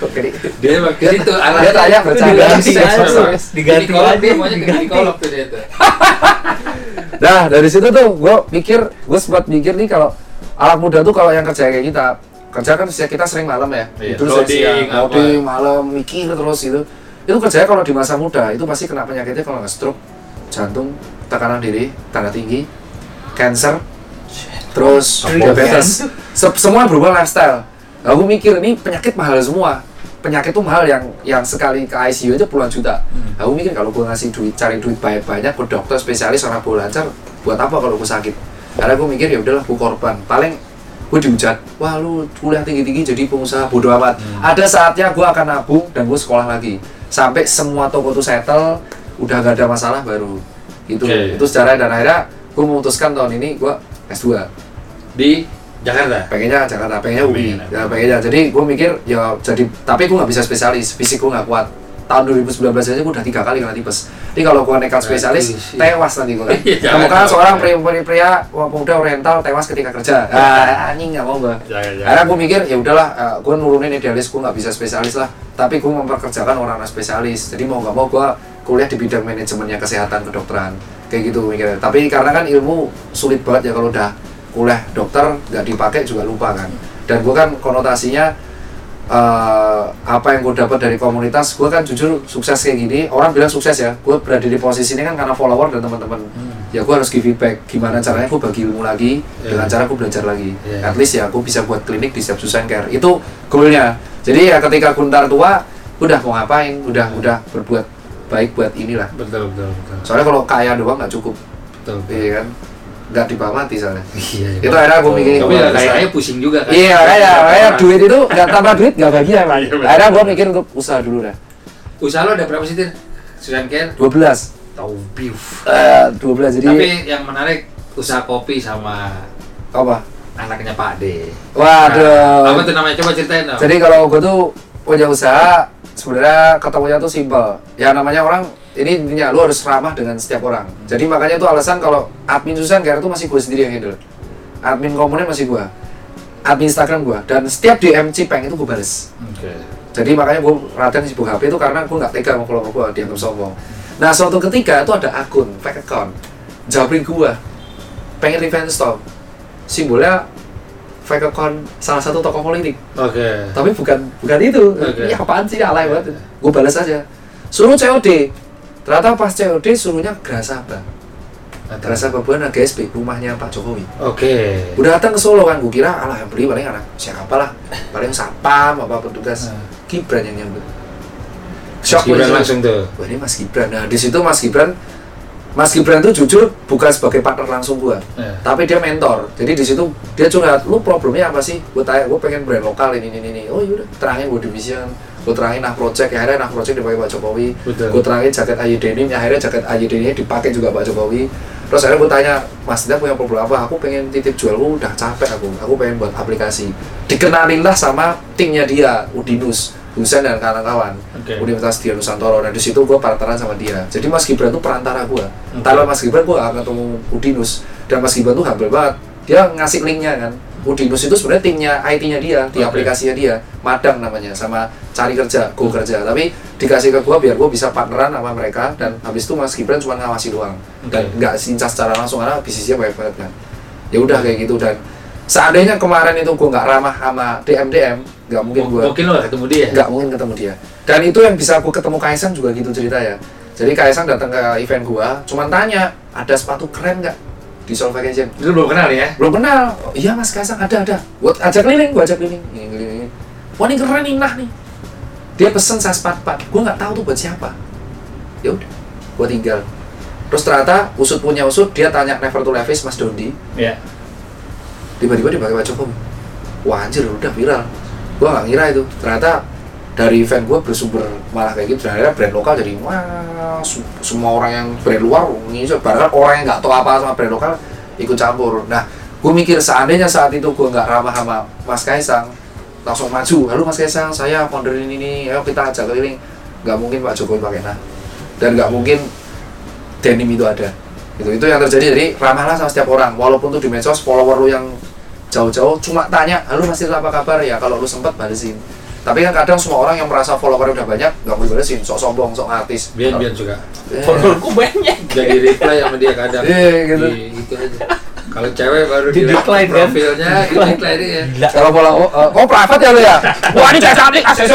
Oke di- Dia waktu itu dia tanya bercanda. diganti seks. Diganti ginekolog tuh dia tuh. Nah dari situ tuh gue pikir, gue sempat mikir nih kalau anak muda tuh kalau yang kerja kayak kita, kerja kan sih kita sering malam ya, Iya, tidur siang, apa. loading, malam, mikir terus gitu. Itu kerjanya kalau di masa muda itu pasti kena penyakitnya kalau nggak stroke, jantung, tekanan diri, tanda tinggi, cancer, terus diabetes, Se- semua berubah lifestyle. Nah, gue mikir ini penyakit mahal semua. Penyakit tuh mahal yang yang sekali ke ICU aja puluhan juta. Nah, gue mikir kalau gue ngasih duit, cari duit banyak-banyak ke dokter spesialis orang bola lancar, buat apa kalau gue sakit? Karena gue mikir ya udahlah gue korban. Paling gue dihujat, wah lu kuliah tinggi-tinggi jadi pengusaha bodoh amat. Ada saatnya gue akan nabung dan gue sekolah lagi. Sampai semua toko tuh settle, udah gak ada masalah baru. Gitu. Oke. Itu secara dan akhirnya gue memutuskan tahun ini gue S2 Di Jakarta. pengennya Jakarta pengennya UI Pengen. ya pengennya jadi gue mikir ya jadi tapi gue nggak bisa spesialis fisik gue nggak kuat tahun 2019 aja gue udah tiga kali kena tipes. Jadi kalau gue nekat spesialis tewas nanti gue kan. Iya, jangan, temukan jangan. seorang pria pria, pria pemuda oriental tewas ketika kerja. Ah, anjing nggak mau gue akhirnya gue mikir ya udahlah gue nurunin idealis gue nggak bisa spesialis lah. Tapi gue memperkerjakan orang orang spesialis. Jadi mau nggak mau gue kuliah di bidang manajemennya kesehatan kedokteran. Kayak gitu mikirnya. Tapi karena kan ilmu sulit banget ya kalau udah kuliah dokter nggak dipakai juga lupa kan. Dan gue kan konotasinya eh, apa yang gue dapat dari komunitas gue kan jujur sukses kayak gini. Orang bilang sukses ya gue berada di posisi ini kan karena follower dan teman-teman. Ya gue harus give feedback. Gimana caranya gue bagi ilmu lagi? Iya. dengan cara gue belajar lagi. Iya. at least ya gue bisa buat klinik di setiap Susan Care. Itu goalnya. Jadi ya ketika gue ntar tua udah mau ngapain? Udah udah berbuat baik buat inilah. Betul betul betul. Soalnya kalau kaya doang nggak cukup. Betul, betul. iya kan nggak dipamati soalnya. Iya, iya. itu akhirnya gue mikirin tapi gua ya kayaknya pusing juga kan? Iya kayak kayak duit itu nggak tambah duit nggak bahagia. Iya, bener. akhirnya gue mikir untuk usaha dulu dah usaha lo ada berapa sih Tir? Care 12 tahu biuf. Eh 12 jadi tapi yang menarik usaha kopi sama apa? anaknya Pak D. Waduh. Nah, apa tuh namanya? Coba ceritain dong. Jadi kalau gue tuh punya usaha, sebenarnya ketemunya tuh simpel. Ya namanya orang, ini intinya lu harus ramah dengan setiap orang. Jadi makanya tuh alasan kalau admin Susan Care tuh masih gue sendiri yang handle. Admin komponen masih gue. Admin Instagram gue. Dan setiap DM Cipeng itu gue bales. oke Jadi makanya gue perhatian sibuk HP itu karena gue nggak tega sama follower gue dianggap sombong. Nah suatu ketika itu ada akun, fake account, jabri gue, pengen revenge store. Simbolnya fake account salah satu tokoh politik oke tapi bukan bukan itu Oke. ini apaan sih alay banget gue balas aja suruh COD ternyata pas COD suruhnya Grasaba Grasaba Buana GSP rumahnya Pak Jokowi. Oke. Udah datang ke Solo kan gue kira alah yang beli paling anak siapa lah paling satpam apa petugas. Hmm. Gibran yang nyambut. Mas Gibran langsung tuh. Wah ini Mas Gibran. Nah di situ Mas Gibran Mas Gibran tuh jujur bukan sebagai partner langsung gua Eh. tapi dia mentor. Jadi di situ dia curhat lu problemnya apa sih? Gue tanya gue pengen brand lokal ini ini ini. Oh yaudah terangin gue division gue terangin nah project akhirnya nah project dipakai Pak Jokowi. Gue terangin jaket Ayu Denim akhirnya jaket Ayu Denim dipakai juga Pak Jokowi. Terus akhirnya gue tanya Mas dia punya problem apa? Aku pengen titip jual gue udah capek aku. Aku pengen buat aplikasi. Dikenalin lah sama timnya dia Udinus Husen dan kawan-kawan Oke. Universitas Dia Nusantara. Nah di situ gue partneran sama dia. Jadi Mas Gibran tuh perantara gue tanpa Mas Gibran gue gak ketemu Udinus dan Mas Gibran tuh humble banget. Dia ngasih linknya kan Udinus itu sebenarnya timnya IT-nya dia di Oke. aplikasinya dia Madang namanya sama cari kerja go kerja. Tapi dikasih ke gue biar gue bisa partneran sama mereka dan habis itu Mas Gibran cuma ngawasi doang. Dan Oke. nggak sincas secara langsung karena bisnisnya banyak banget kan. Ya udah kayak gitu. Dan seandainya kemarin itu gue nggak ramah sama DM DM nggak mungkin gue mungkin lo ketemu dia. Nggak mungkin ketemu dia. Dan itu yang bisa aku ketemu Kaisang juga gitu cerita ya jadi Kaisang datang ke event gua cuman tanya ada sepatu keren nggak di Soul Vacation itu belum kenal ya? Belum kenal. Oh, iya mas Kaisang ada ada. Buat ajak keliling gua ajak keliling. Ini. wah ini keren nih nah nih. Dia pesen saya sepat gua nggak tahu tuh buat siapa. Ya udah gua tinggal. Terus ternyata usut punya usut dia tanya never to levis mas Dondi. Ya tiba-tiba dipakai Pak Jokowi wah anjir udah viral. Gua nggak ngira itu. Ternyata dari event gua bersumber malah kayak gitu. Akhirnya brand lokal jadi wah semua orang yang brand luar ngisi bahkan orang yang nggak tahu apa sama brand lokal ikut campur. Nah gue mikir seandainya saat itu gua nggak ramah sama Mas Kaisang langsung maju. Halo Mas Kaisang saya founder ini ini. Ayo kita ajak keliling. Nggak mungkin Pak Jokowi pakai nah. Dan nggak mungkin denim itu ada. Itu itu yang terjadi. Jadi ramahlah sama setiap orang. Walaupun tuh di medsos follower lu yang jauh-jauh cuma tanya halo mas Tirta apa kabar? Ya kalau lu sempet balesin tapi kan kadang semua orang yang merasa follower udah banyak nggak mau dibalesin sok sombong sok artis biar biar juga Eh, Followerku banyak. jadi reply sama dia kadang. Iya, gitu. Di- gitu aja. Kalau cewek baru Di di decline, kan? profilnya di decline. ya kalau follow oh, eh, oh private ya lu ya? Wah ini kayak cantik ACC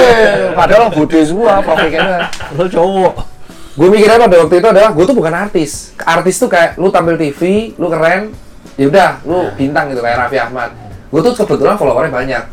padahal bode semua profilnya Lo cowok. gue mikirnya pada waktu itu adalah gue tuh bukan artis. Artis tuh kayak lu tampil TV lu keren ya udah lu Nah. bintang gitu kayak Raffi Ahmad. Gue tuh kebetulan followernya banyak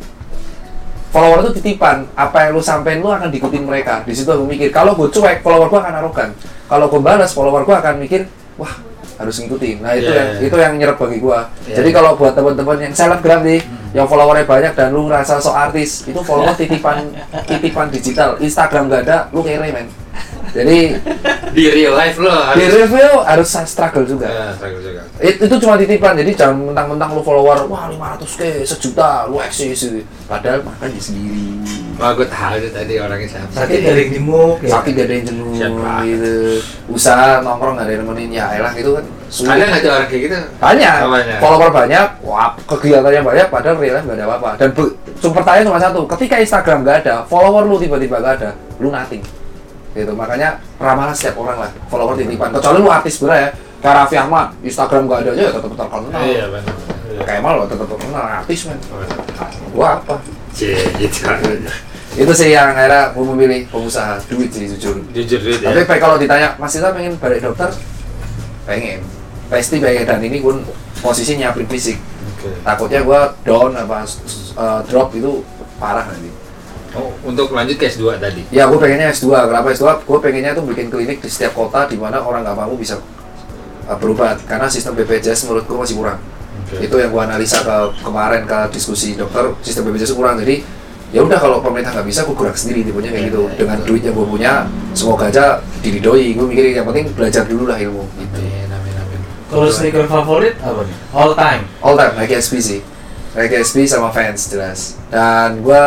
follower tuh titipan. Apa yang lu sampein lu akan diikutin mereka. Di situ gue mikir kalau gue cuek follower gue akan arogan. Kalau gue balas follower gue akan mikir wah harus ngikutin. Nah itu Iya, yang iya. itu yang nyerap bagi gue Iya, jadi iya. kalau buat teman-teman yang selebgram nih yang followernya banyak dan lu ngerasa so artis itu follower titipan titipan digital. Instagram gak ada lu kere men jadi di real life lo di harus review harus struggle juga. Ya struggle juga. It- itu cuma titipan jadi jangan mentang-mentang lu follower wah 500 k sejuta lu eksis gitu. padahal makan di sendiri. Wah gue tahu itu tadi orangnya siapa. Sakit dari jemuk ya. sakit ada yang jenuh Siapa? gitu. Usaha nongkrong gak ada yang nemenin. Ya elah gitu kan. Ada nggak orang kayak gitu? Banyak. Banyak. follower banyak wah kegiatannya banyak padahal real life gak ada apa-apa. Dan be- sumber pertanyaan cuma satu ketika Instagram gak ada follower lu tiba-tiba gak ada lu nothing gitu. Makanya ramahlah setiap orang lah. Follower titipan. Kecuali lu artis bener ya. Kayak Raffi Ahmad Instagram gak ada aja ya tetap terkenal iya benar. Iya. kayak mal lo tetap terkenal artis men. Oh, benar. gua apa? Cie, gitu. Itu sih yang akhirnya gue memilih pengusaha. Duit sih jujur. Jujur duit ya. tapi pe- kalau ditanya Mas Tita pengen balik dokter? Pengen. Pasti pengen. Dan ini pun posisi nyiapin fisik. Takutnya gua down apa uh, drop itu parah nanti Oh, untuk lanjut ke S2 tadi. Ya, gue pengennya S2. Kenapa S2? Gue pengennya tuh bikin klinik di setiap kota di mana orang nggak mampu bisa uh, berobat. Karena sistem BPJS menurut gue masih kurang. Oke. Itu yang gue analisa ke kemarin ke diskusi dokter, sistem BPJS kurang. Jadi ya udah kalau pemerintah nggak bisa, gue gerak sendiri tipenya kayak gitu. Dengan duit yang gue punya, semoga aja diridoi. Gue mikir yang penting belajar dulu lah ilmu. Gitu. Amin, amin, amin. Kalau sneaker favorit apa nih? All time. All time Nike SB sih. Nike SB sama fans jelas. Dan gue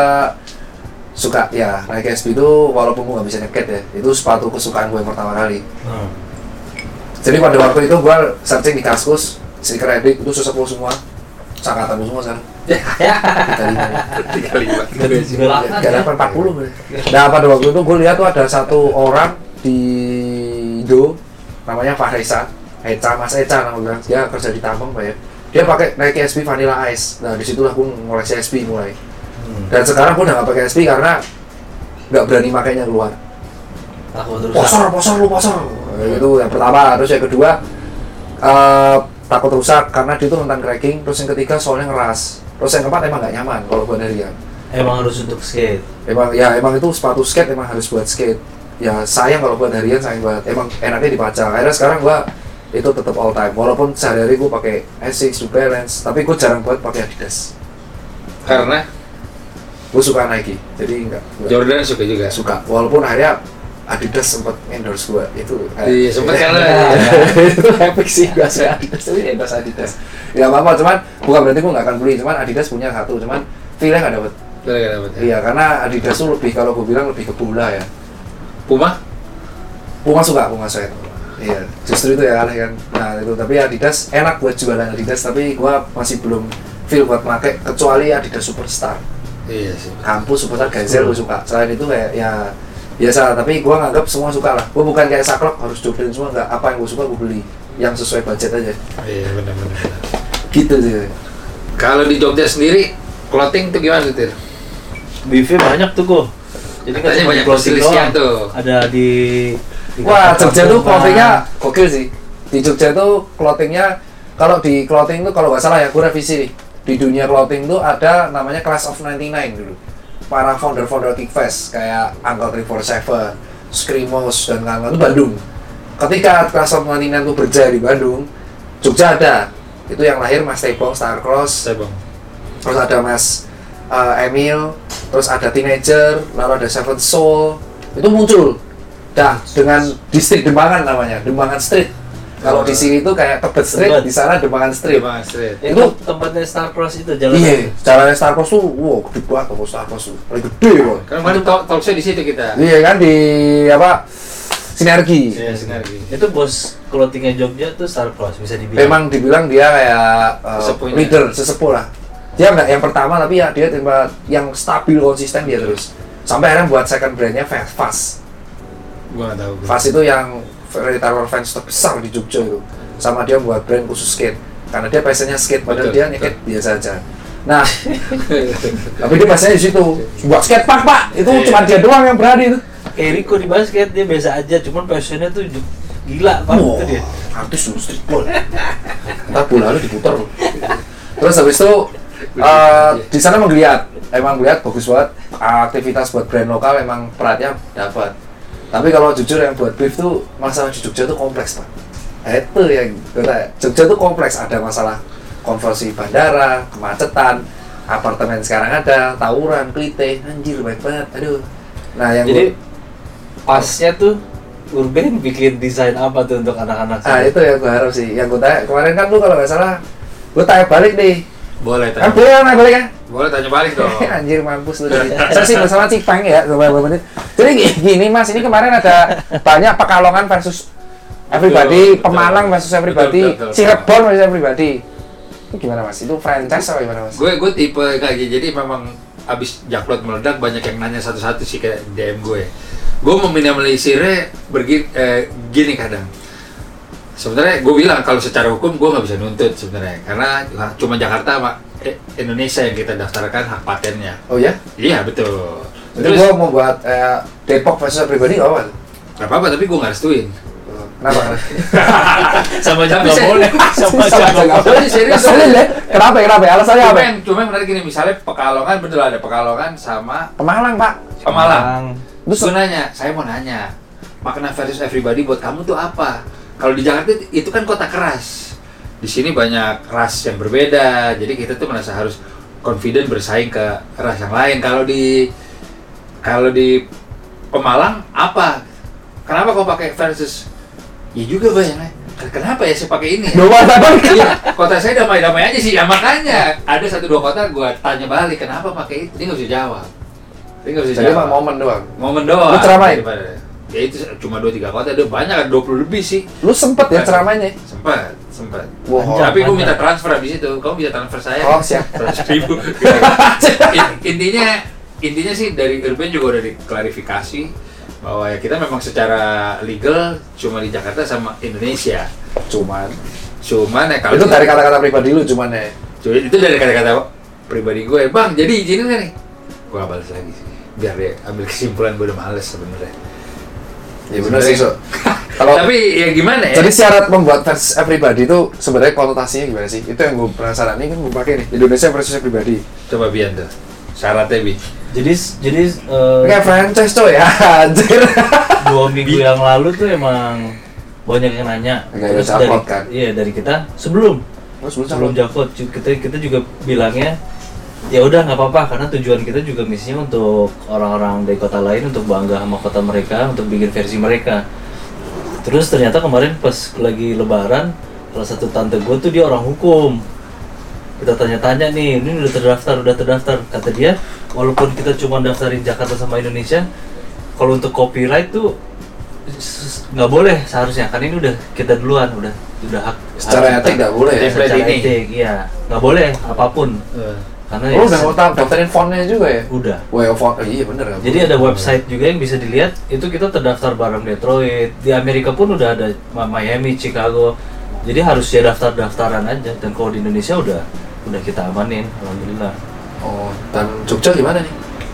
suka ya Nike SB itu walaupun gue nggak bisa nyeket ya, itu sepatu kesukaan gue yang pertama kali. Hmm. Jadi pada waktu itu gue searching di Kaskus, sneaker edik itu sesepuh semua, sangkatan semua sekarang. Tiga lima, Tiga lima. Tiga delapan empat puluh. Nah pada waktu itu gue lihat tuh ada satu orang di Indo, namanya Fahresa, Eca, Mas Eca namanya, dia kerja di Tambang pak ya. Dia pakai Nike SB Vanilla Ice. Nah di situlah gue ngoleksi SB mulai. Hmm. Dan sekarang gue udah gak pakai SB karena nggak berani makainya keluar. Takut terus. posor posor lu posor Kayak gitu yang pertama. Terus yang kedua eh, takut rusak karena dia tuh rentan cracking. Terus yang ketiga soalnya ngeras. Terus yang keempat emang nggak nyaman kalau buat harian Emang harus untuk skate. emang ya emang itu sepatu skate emang harus buat skate. Ya sayang kalau buat harian sayang banget. Emang enaknya dipajang. Akhirnya sekarang gua itu tetap all time. Walaupun sehari-hari gua pakai Asics, New Balance tapi gua jarang banget pakai Adidas. Karena gua suka Nike jadi enggak, enggak. Jordan suka juga. suka walaupun akhirnya Adidas sempat endorse gua itu Iya, sempat karena itu epic sih gua suka Adidas. Tapi endorse Adidas. Ya apa apa cuman bukan berarti gua nggak akan beli cuman Adidas punya satu cuman feelnya nggak dapet. Udah gak dapet ya. iya karena Adidas tuh lebih kalau gua bilang lebih ke bola ya. Puma? Puma suka Puma sweat. Iya justru itu ya aneh kan. Nah itu tapi Adidas enak buat jualan Adidas tapi gua masih belum feel buat pakai kecuali Adidas Superstar Iya sih. kampus Superstar Gazelle gue suka selain itu kayak ya biasa tapi gua nganggap semua suka lah gua bukan kayak saklek harus Jordan semua nggak apa yang gue suka gue beli yang sesuai budget aja Iya benar-benar. gitu sih Kalau di Jogja sendiri, clothing tuh gimana tuh, Tir? BV banyak tuh kok. Jadi Katanya banyak doang. tuh. Ada di, di wah Jogja tuh clothingnya gokil sih di Jogja tuh clothingnya kalau di clothing tuh kalau nggak salah ya gue revisi nih di dunia clothing tuh ada namanya Class of 99 dulu para founder-founder Kickfest kayak Uncle 347, Screamos dan kawan-kawan itu Bandung ketika Class of 99 tuh berjaya di Bandung Jogja ada itu yang lahir Mas Tebong Starcross bang. terus ada Mas uh, Emil, terus ada Teenager, lalu ada Seven Soul, itu muncul. Dah dengan distrik Dembangan namanya, Dembangan Street. Kalau di sini tuh kayak Tebet Street, di sana Dembangan Street. Bang Street. Itu tempatnya Star Cross itu jalan. Iya, jalannya Starcross tuh, wow gede banget toko Starcross tuh, paling gede loh. Kan kemarin talk, talk show di situ kita. Iya kan di apa? Sinergi. Iya, sinergi. Itu bos clothingnya Jogja tuh Star Cross bisa dibilang. Memang dibilang dia kayak uh, leader, sesepuh lah. Dia nggak yang pertama tapi ya dia tiba yang stabil konsisten dia terus. Sampai akhirnya buat second brandnya Fast. Gua nggak tahu. Fast itu yang retailer fans terbesar di Jogja itu. Sama dia buat brand khusus skate. Karena dia passionnya skate, padahal Betul, dia nyeket biasa aja. Nah, tapi dia passionnya di situ. Buat skate park pak, itu Iya. cuma dia doang yang berani itu. Kayak Rico di basket dia biasa aja, cuman passionnya tuh gila Wah, tuh dia. artis lu streetball. Ntar bolanya diputar lu. Terus habis itu eh, di sana menggeliat, emang lihat bagus banget. Aktivitas buat brand lokal emang peratnya dapat. Tapi kalau jujur yang buat brief tuh masalah di Jogja tuh kompleks pak. Itu yang kata Jogja tuh kompleks ada masalah konversi bandara, kemacetan, apartemen sekarang ada, tawuran, klite, anjir baik banget, aduh. Nah yang Jadi gua- pasnya tuh Urban bikin desain apa tuh untuk anak-anak? ah itu yang gue harap sih, yang gue tanya kemarin kan lu kalau nggak salah, gue tanya balik nih, Boleh kan tanya. boleh kan balik kan? Boleh tanya balik dong. Anjir mampus lu. Saya sih bersama Cipang ya beberapa menit. Jadi gi- gini Mas, ini kemarin ada banyak Pekalongan versus everybody, Betul, betul. Pemalang versus everybody, Betul, betul, betul. Cirebon versus everybody. Itu gimana Mas? Itu franchise apa gimana Mas? gue gue tipe kayak gitu jadi memang abis jaklot meledak banyak yang nanya satu-satu sih ke DM gue gue meminimalisirnya bergi eh, gini kadang sebenarnya gue bilang kalau secara hukum gue nggak bisa nuntut sebenarnya karena cuma Jakarta sama eh, Indonesia yang kita daftarkan hak patennya Oh ya? iya betul Jadi terus gua mau buat eh, Depok versus everybody nggak apa? nggak apa-apa tapi gue nggak restuin Kenapa? sama aja nggak boleh sama aja nggak boleh serius. Deh. Kenapa? Kenapa? Alasannya apa? Cuma, cuma yang menarik gini, misalnya Pekalongan betul ada Pekalongan sama Pemalang, Pak. Pemalang. Terus Terus nanya, saya mau nanya, makna versus everybody buat kamu tuh apa? Kalau di Jakarta itu- kan kota keras. Di sini banyak ras yang berbeda, jadi kita tuh merasa harus confident bersaing ke ras yang lain. Kalau di kalau di Pemalang apa? Kenapa kau pakai versus? Ya juga bayangnya. Kenapa ya saya pakai ini? ya? Dua tahun Iya, kota saya damai-damai aja sih. Ya makanya ada satu dua kota gua tanya balik kenapa pakai itu. Dia nggak bisa jawab. Dia nggak bisa Jadi jawab emang momen doang. momen doang. Lu ceramain? Ya itu cuma dua tiga kota, ada banyak ada 20 lebih sih. Lu sempet ya ceramahnya? Sempat, sempat. Wow. Tapi gue Panjang. minta transfer habis itu. Kamu bisa transfer saya? Oh, siap. 100 ribu. In- intinya intinya sih dari Urban juga udah diklarifikasi bahwa ya kita memang secara legal cuma di Jakarta sama Indonesia. Cuman Cuman ya kalau itu dari kata-kata pribadi lu cuman ya. Itu dari kata-kata pribadi gue, bang. Jadi izinin kan nih? Gue gak balas lagi sih. Biar dia ambil kesimpulan gue udah males sebenarnya. Ya benar sih, so. Kalau Tapi ya gimana ya? jadi syarat membuat versus everybody itu sebenarnya konotasinya gimana sih? Itu yang gue penasaran ini kan gue pakai nih Indonesia versus everybody. Coba Bian tuh. Syaratnya Bi. jadi jadi eh, Kayak franchise coy ya, anjir. dua minggu yang lalu tuh emang banyak yang nanya Agak terus dari kan? iya dari kita sebelum belum sebelum jackpot ju- kita kita juga bilangnya ya udah nggak apa-apa karena tujuan kita juga misinya untuk orang-orang dari kota lain untuk bangga sama kota mereka untuk bikin versi mereka. Terus ternyata kemarin pas lagi lebaran salah satu tante gue tuh dia orang hukum. Kita tanya-tanya nih ini udah terdaftar udah terdaftar. Kata dia walaupun kita cuma daftarin Jakarta sama Indonesia kalau untuk copyright tuh nggak boleh seharusnya kan ini udah kita duluan udah udah hak Secara etik nggak boleh ya? Secara ini. etik iya. Nggak boleh apa pun karena Oh, ya udah tahu daftarin fontnya juga ya? udah Well, font, oh, iya bener kan? jadi ada website juga yang bisa dilihat itu kita terdaftar bareng Detroit di Amerika pun udah ada Miami Chicago jadi harus ya daftar daftaran aja dan kalau di Indonesia udah udah kita amanin alhamdulillah Oh, dan Jogja gimana nih?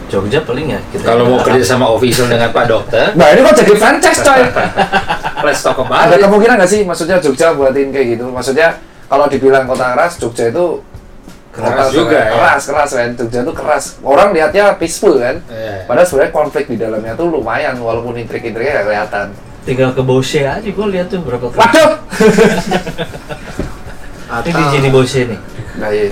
Jogja paling ya kita Kalau mau kerja sama official dengan Pak Dokter, Nah ini kok jadi franchise coy? let's talk about Ada it. kemungkinan nggak sih maksudnya Jogja buatin kayak gitu? Maksudnya kalau dibilang kota keras, Jogja itu Keras kota- juga, ya. Keras, keras kan. Jogja itu keras. Orang lihatnya peaceful kan. Iya. Padahal sebenarnya konflik di dalamnya tuh lumayan walaupun intrik-intriknya kelihatan. tinggal ke Boshe aja gue lihat tuh berapa kali Waduh. ini di sini Boshe nih Nah, iya.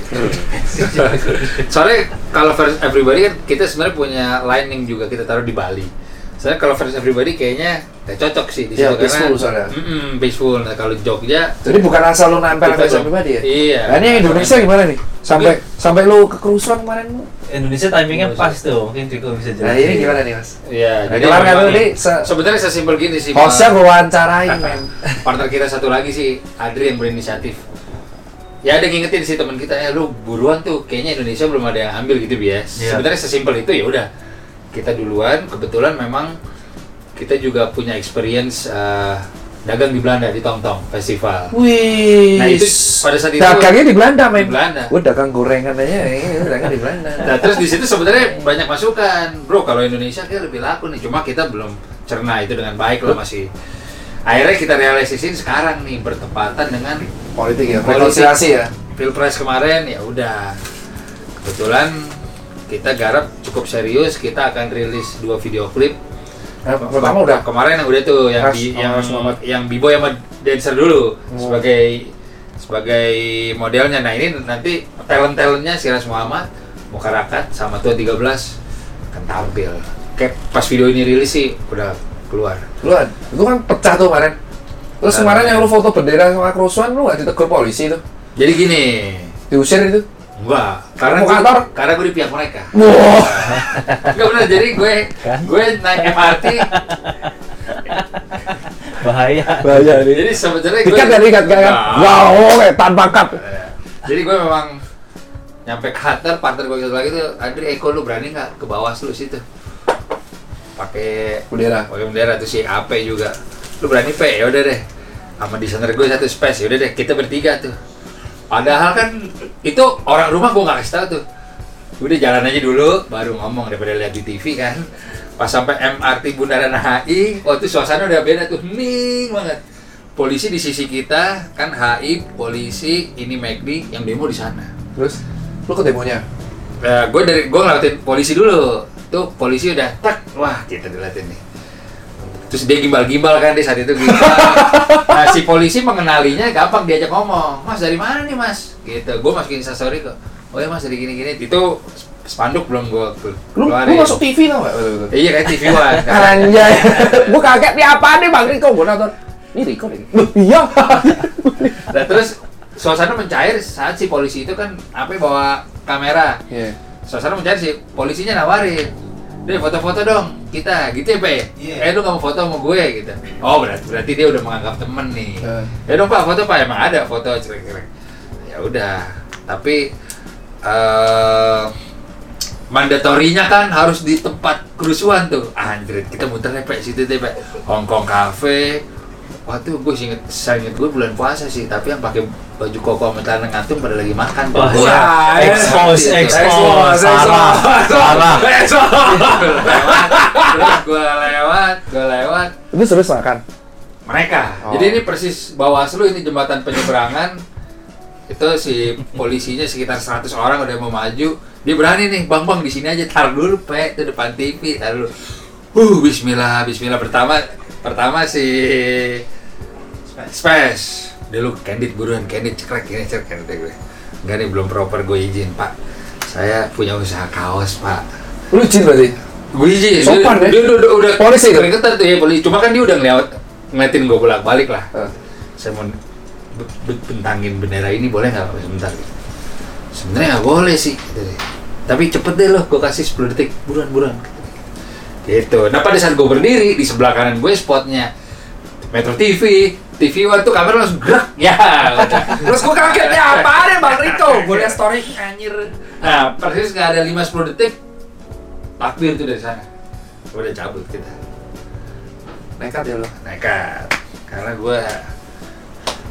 Soalnya kalau versus everybody kan kita sebenarnya punya lining juga kita taruh di Bali. Soalnya kalau versus everybody kayaknya nggak cocok sih di Iya, situ peaceful soalnya. Mm-mm, peaceful. Nah kalau Jogja Jadi bukan asal lu nempel versi pribadi ya? Iya. Nah ini yang Indonesia gimana nih? Sampai sampai lu kekerusuhan kemarin lu? Indonesia timingnya pas tuh mungkin Riko bisa Nah jelasin ini gimana nih mas? Iya, Nah, kemarin kan memang lu nih se- sebenarnya sesimpel gini sih. Hostnya gue wawancarain men. partner kita satu lagi sih Adri yang berinisiatif ya ada ngingetin sih teman kita ya lu buruan tuh kayaknya Indonesia belum ada yang ambil gitu bias Iya. sebenarnya sesimpel itu ya udah kita duluan kebetulan memang kita juga punya experience eh, dagang di Belanda di Tongtong Festival Wih. Nah, itu pada saat itu- dagangnya di Belanda men. Di Belanda. Gue dagang gorengan aja, ini dagang di Belanda. Nah terus di situ sebenarnya banyak masukan, bro. Kalau Indonesia kayak lebih laku nih, cuma kita belum cerna itu dengan baik lah masih. Akhirnya kita realisasiin sekarang nih bertepatan dengan Politik ya, Politik. rekonsiliasi ya. pilpres kemarin ya udah. Kebetulan kita garap cukup serius, kita akan rilis dua video klip. Nah, pertama udah kemarin yang udah tuh yang Ras- bi- oh, yang Ras Muhammad. yang b-boy sama dancer dulu Hmm. sebagai sebagai modelnya. Nah ini nanti talent talentnya si Ras Muhammad, Mukarakat sama Tua 13 akan tampil. Kayak pas video ini rilis sih udah keluar. lu kan, itu kan pecah tuh kemarin. Terus Nah, kemarin yang lu foto bendera sama kerusuhan lu gak ditegur polisi tuh? Jadi gini, Diusir itu? Enggak, karena gue, karena gue di pihak mereka. Wah. Enggak benar, jadi gue Kan? gue naik MRT. bahaya Bahaya nih. jadi sebenarnya gue Tiket ya tiket kan? Nah. Wow, oke, tanpa cut. Jadi gue memang nyampe ke Hatter, partner gue satu lagi tuh, Adri Eko lu berani nggak ke bawah lu situ? Pakai Bendera. pakai bendera tuh si AP juga. Lu berani P? Ya udah deh. Sama desainer gue satu space, ya udah deh kita bertiga tuh. Padahal kan itu orang rumah gue nggak kasih tahu tuh. Udah jalan aja dulu, baru ngomong daripada lihat di TV kan. Pas sampai MRT Bundaran HI, oh itu suasana udah beda tuh, hening banget. polisi di sisi kita kan HI polisi ini McD yang demo di sana Terus lu ke demonya? Nah, gue dari gue ngeliatin polisi dulu. Tuh polisi udah tak, wah kita diliatin nih. Terus dia gimbal-gimbal kan di saat itu gimbal. nah si polisi mengenalinya gampang diajak ngomong. Mas dari mana nih mas? Gitu. Gue masukin instastory kok. Oh ya mas dari gini-gini. Itu spanduk belum gue Lu, lu masuk TV tau gak? Iya kayak TV One. Anjay. gua kaget nih apaan nih Bang Riko gua nonton. Ini Riko nih. Iya. Nah terus suasana mencair saat si polisi itu kan apa bawa kamera. Iya. suasana mencair sih polisinya nawarin deh foto-foto dong kita gitu ya pak ya? Iya. eh lu nggak mau foto sama gue gitu. Oh berarti berarti dia udah menganggap temen nih. Eh. ya dong pak foto pak emang ada foto cerek-cerek. Ya udah tapi eh mandatorinya kan harus di tempat kerusuhan tuh. Anjir kita muter nih pak situ deh pak Hongkong Cafe Waktu gue inget, saya inget gue bulan puasa sih, tapi yang pakai baju koko sama celana ngantung pada lagi makan. Wah, Pak. iya. Expose, expose. Salah, salah. gue lewat, gue lewat. Itu serius makan. Mereka. Oh. Jadi ini persis Bawaslu ini jembatan penyeberangan. Itu si polisinya sekitar 100 orang udah mau maju. Dia berani nih, bang bang di sini aja tar dulu pe itu depan TV, tar dulu. Uh, Bismillah, Bismillah pertama pertama si Space. Dia lu candid buruan, candid cekrek ini cekrek kata gue. Enggak nih belum proper gue izin pak. Saya punya usaha kaos pak. Lu izin berarti? Gue izin. Sopan, dia, ya? dia, udah, udah, udah Polisi itu? Keringetan tuh ya polisi. Cuma kan dia udah ngeliat ngeliatin gue bolak balik lah. Eh. Saya mau be- be- bentangin bendera ini boleh nggak sebentar gitu. Sebenarnya nggak boleh sih. Gitu deh. Tapi cepet deh loh, gue kasih 10 detik, buruan buruan. Gitu. Nah pada saat gue berdiri di sebelah kanan gue spotnya Metro TV, TV One tuh kamera langsung gerak. Ya. Terus gue kaget ya apa ya Bang Riko? Gue liat story anjir. Nah persis nggak ada 5-10 detik, takbir tuh dari sana. Gue udah cabut kita. Nekat ya lu. Nekat. Karena gue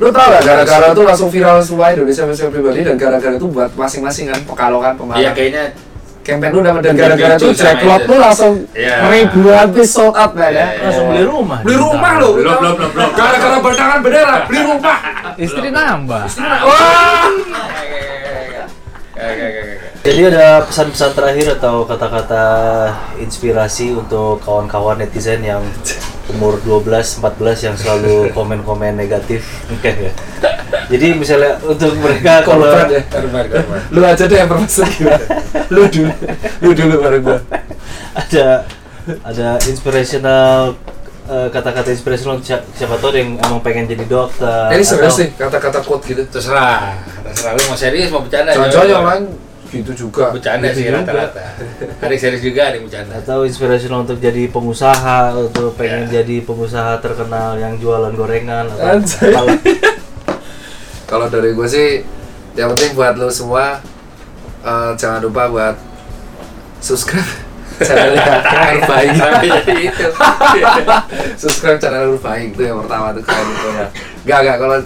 Lu tau gak gara-gara tuh langsung viral semua Indonesia Fashion pribadi dan gara-gara itu buat masing-masing kan pekalokan Iya pemalas. kayaknya Campaign lu dan gara-gara Jacklot itu. lu langsung Iya. ribuan piece sold out kan ya. iya. Langsung beli rumah. Beli rumah lu. Belum, belum, belum, belum. Gara-gara bertangan bendera, beli rumah. Istri nambah. Wah. Jadi ada pesan-pesan terakhir atau kata-kata inspirasi untuk kawan-kawan netizen yang umur 12, 14 yang selalu komen-komen negatif. Jadi misalnya untuk mereka kalau Korban ya. Korban, korban. Lu aja deh yang berpesan gimana. Lu dulu. Lu dulu baru gua. ada ada inspirational eh, kata-kata inspirational si- siapa tahu ada yang emang pengen jadi dokter. Ini serius nih kata-kata quote gitu. Terserah, terserah lu mau serius mau bercanda. Jangan-jangan ya. Gitu juga. bercanda Gitu sih rata-rata. Ada serius juga, ada bercanda. atau inspirational untuk jadi pengusaha atau pengen Ya. jadi pengusaha terkenal yang jualan gorengan atau. Kalau dari gue sih, yang penting buat lo semua eh, jangan lupa buat subscribe. Tapi jadi itu. subscribe channel Arbaing itu yang pertama tuh kalian infonya. Gak gak kalau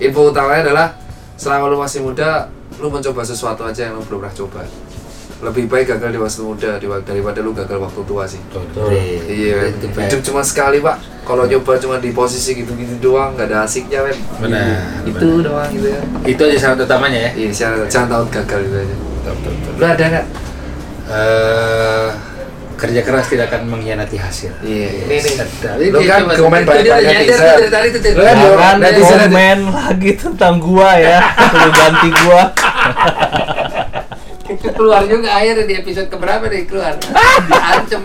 info utamanya adalah selama lo masih muda, lo mencoba sesuatu aja yang lo belum pernah coba. Lebih baik gagal di waktu muda di- daripada lu gagal waktu tua sih. Iya, Itu hidup cuma sekali pak. Kalau nyoba cuma di posisi gitu-gitu doang, nggak ada asiknya men. Benar, Itu doang gitu ya. Itu aja syarat utamanya ya. Iya, jangan, jangan tahun gagal gitu aja. Lu ada nggak? Eh, kerja keras tidak akan mengkhianati hasil. Iya, ini nih. Sedap. Lu kan komen itu banyak dia banyak nyadar netizen. tuh dari tadi tuh, Tir. Lu kan Jangan Jangan netizen- komen lagi tentang gua ya. Lu ganti gua. itu keluar juga akhirnya di episode keberapa nih keluar diancem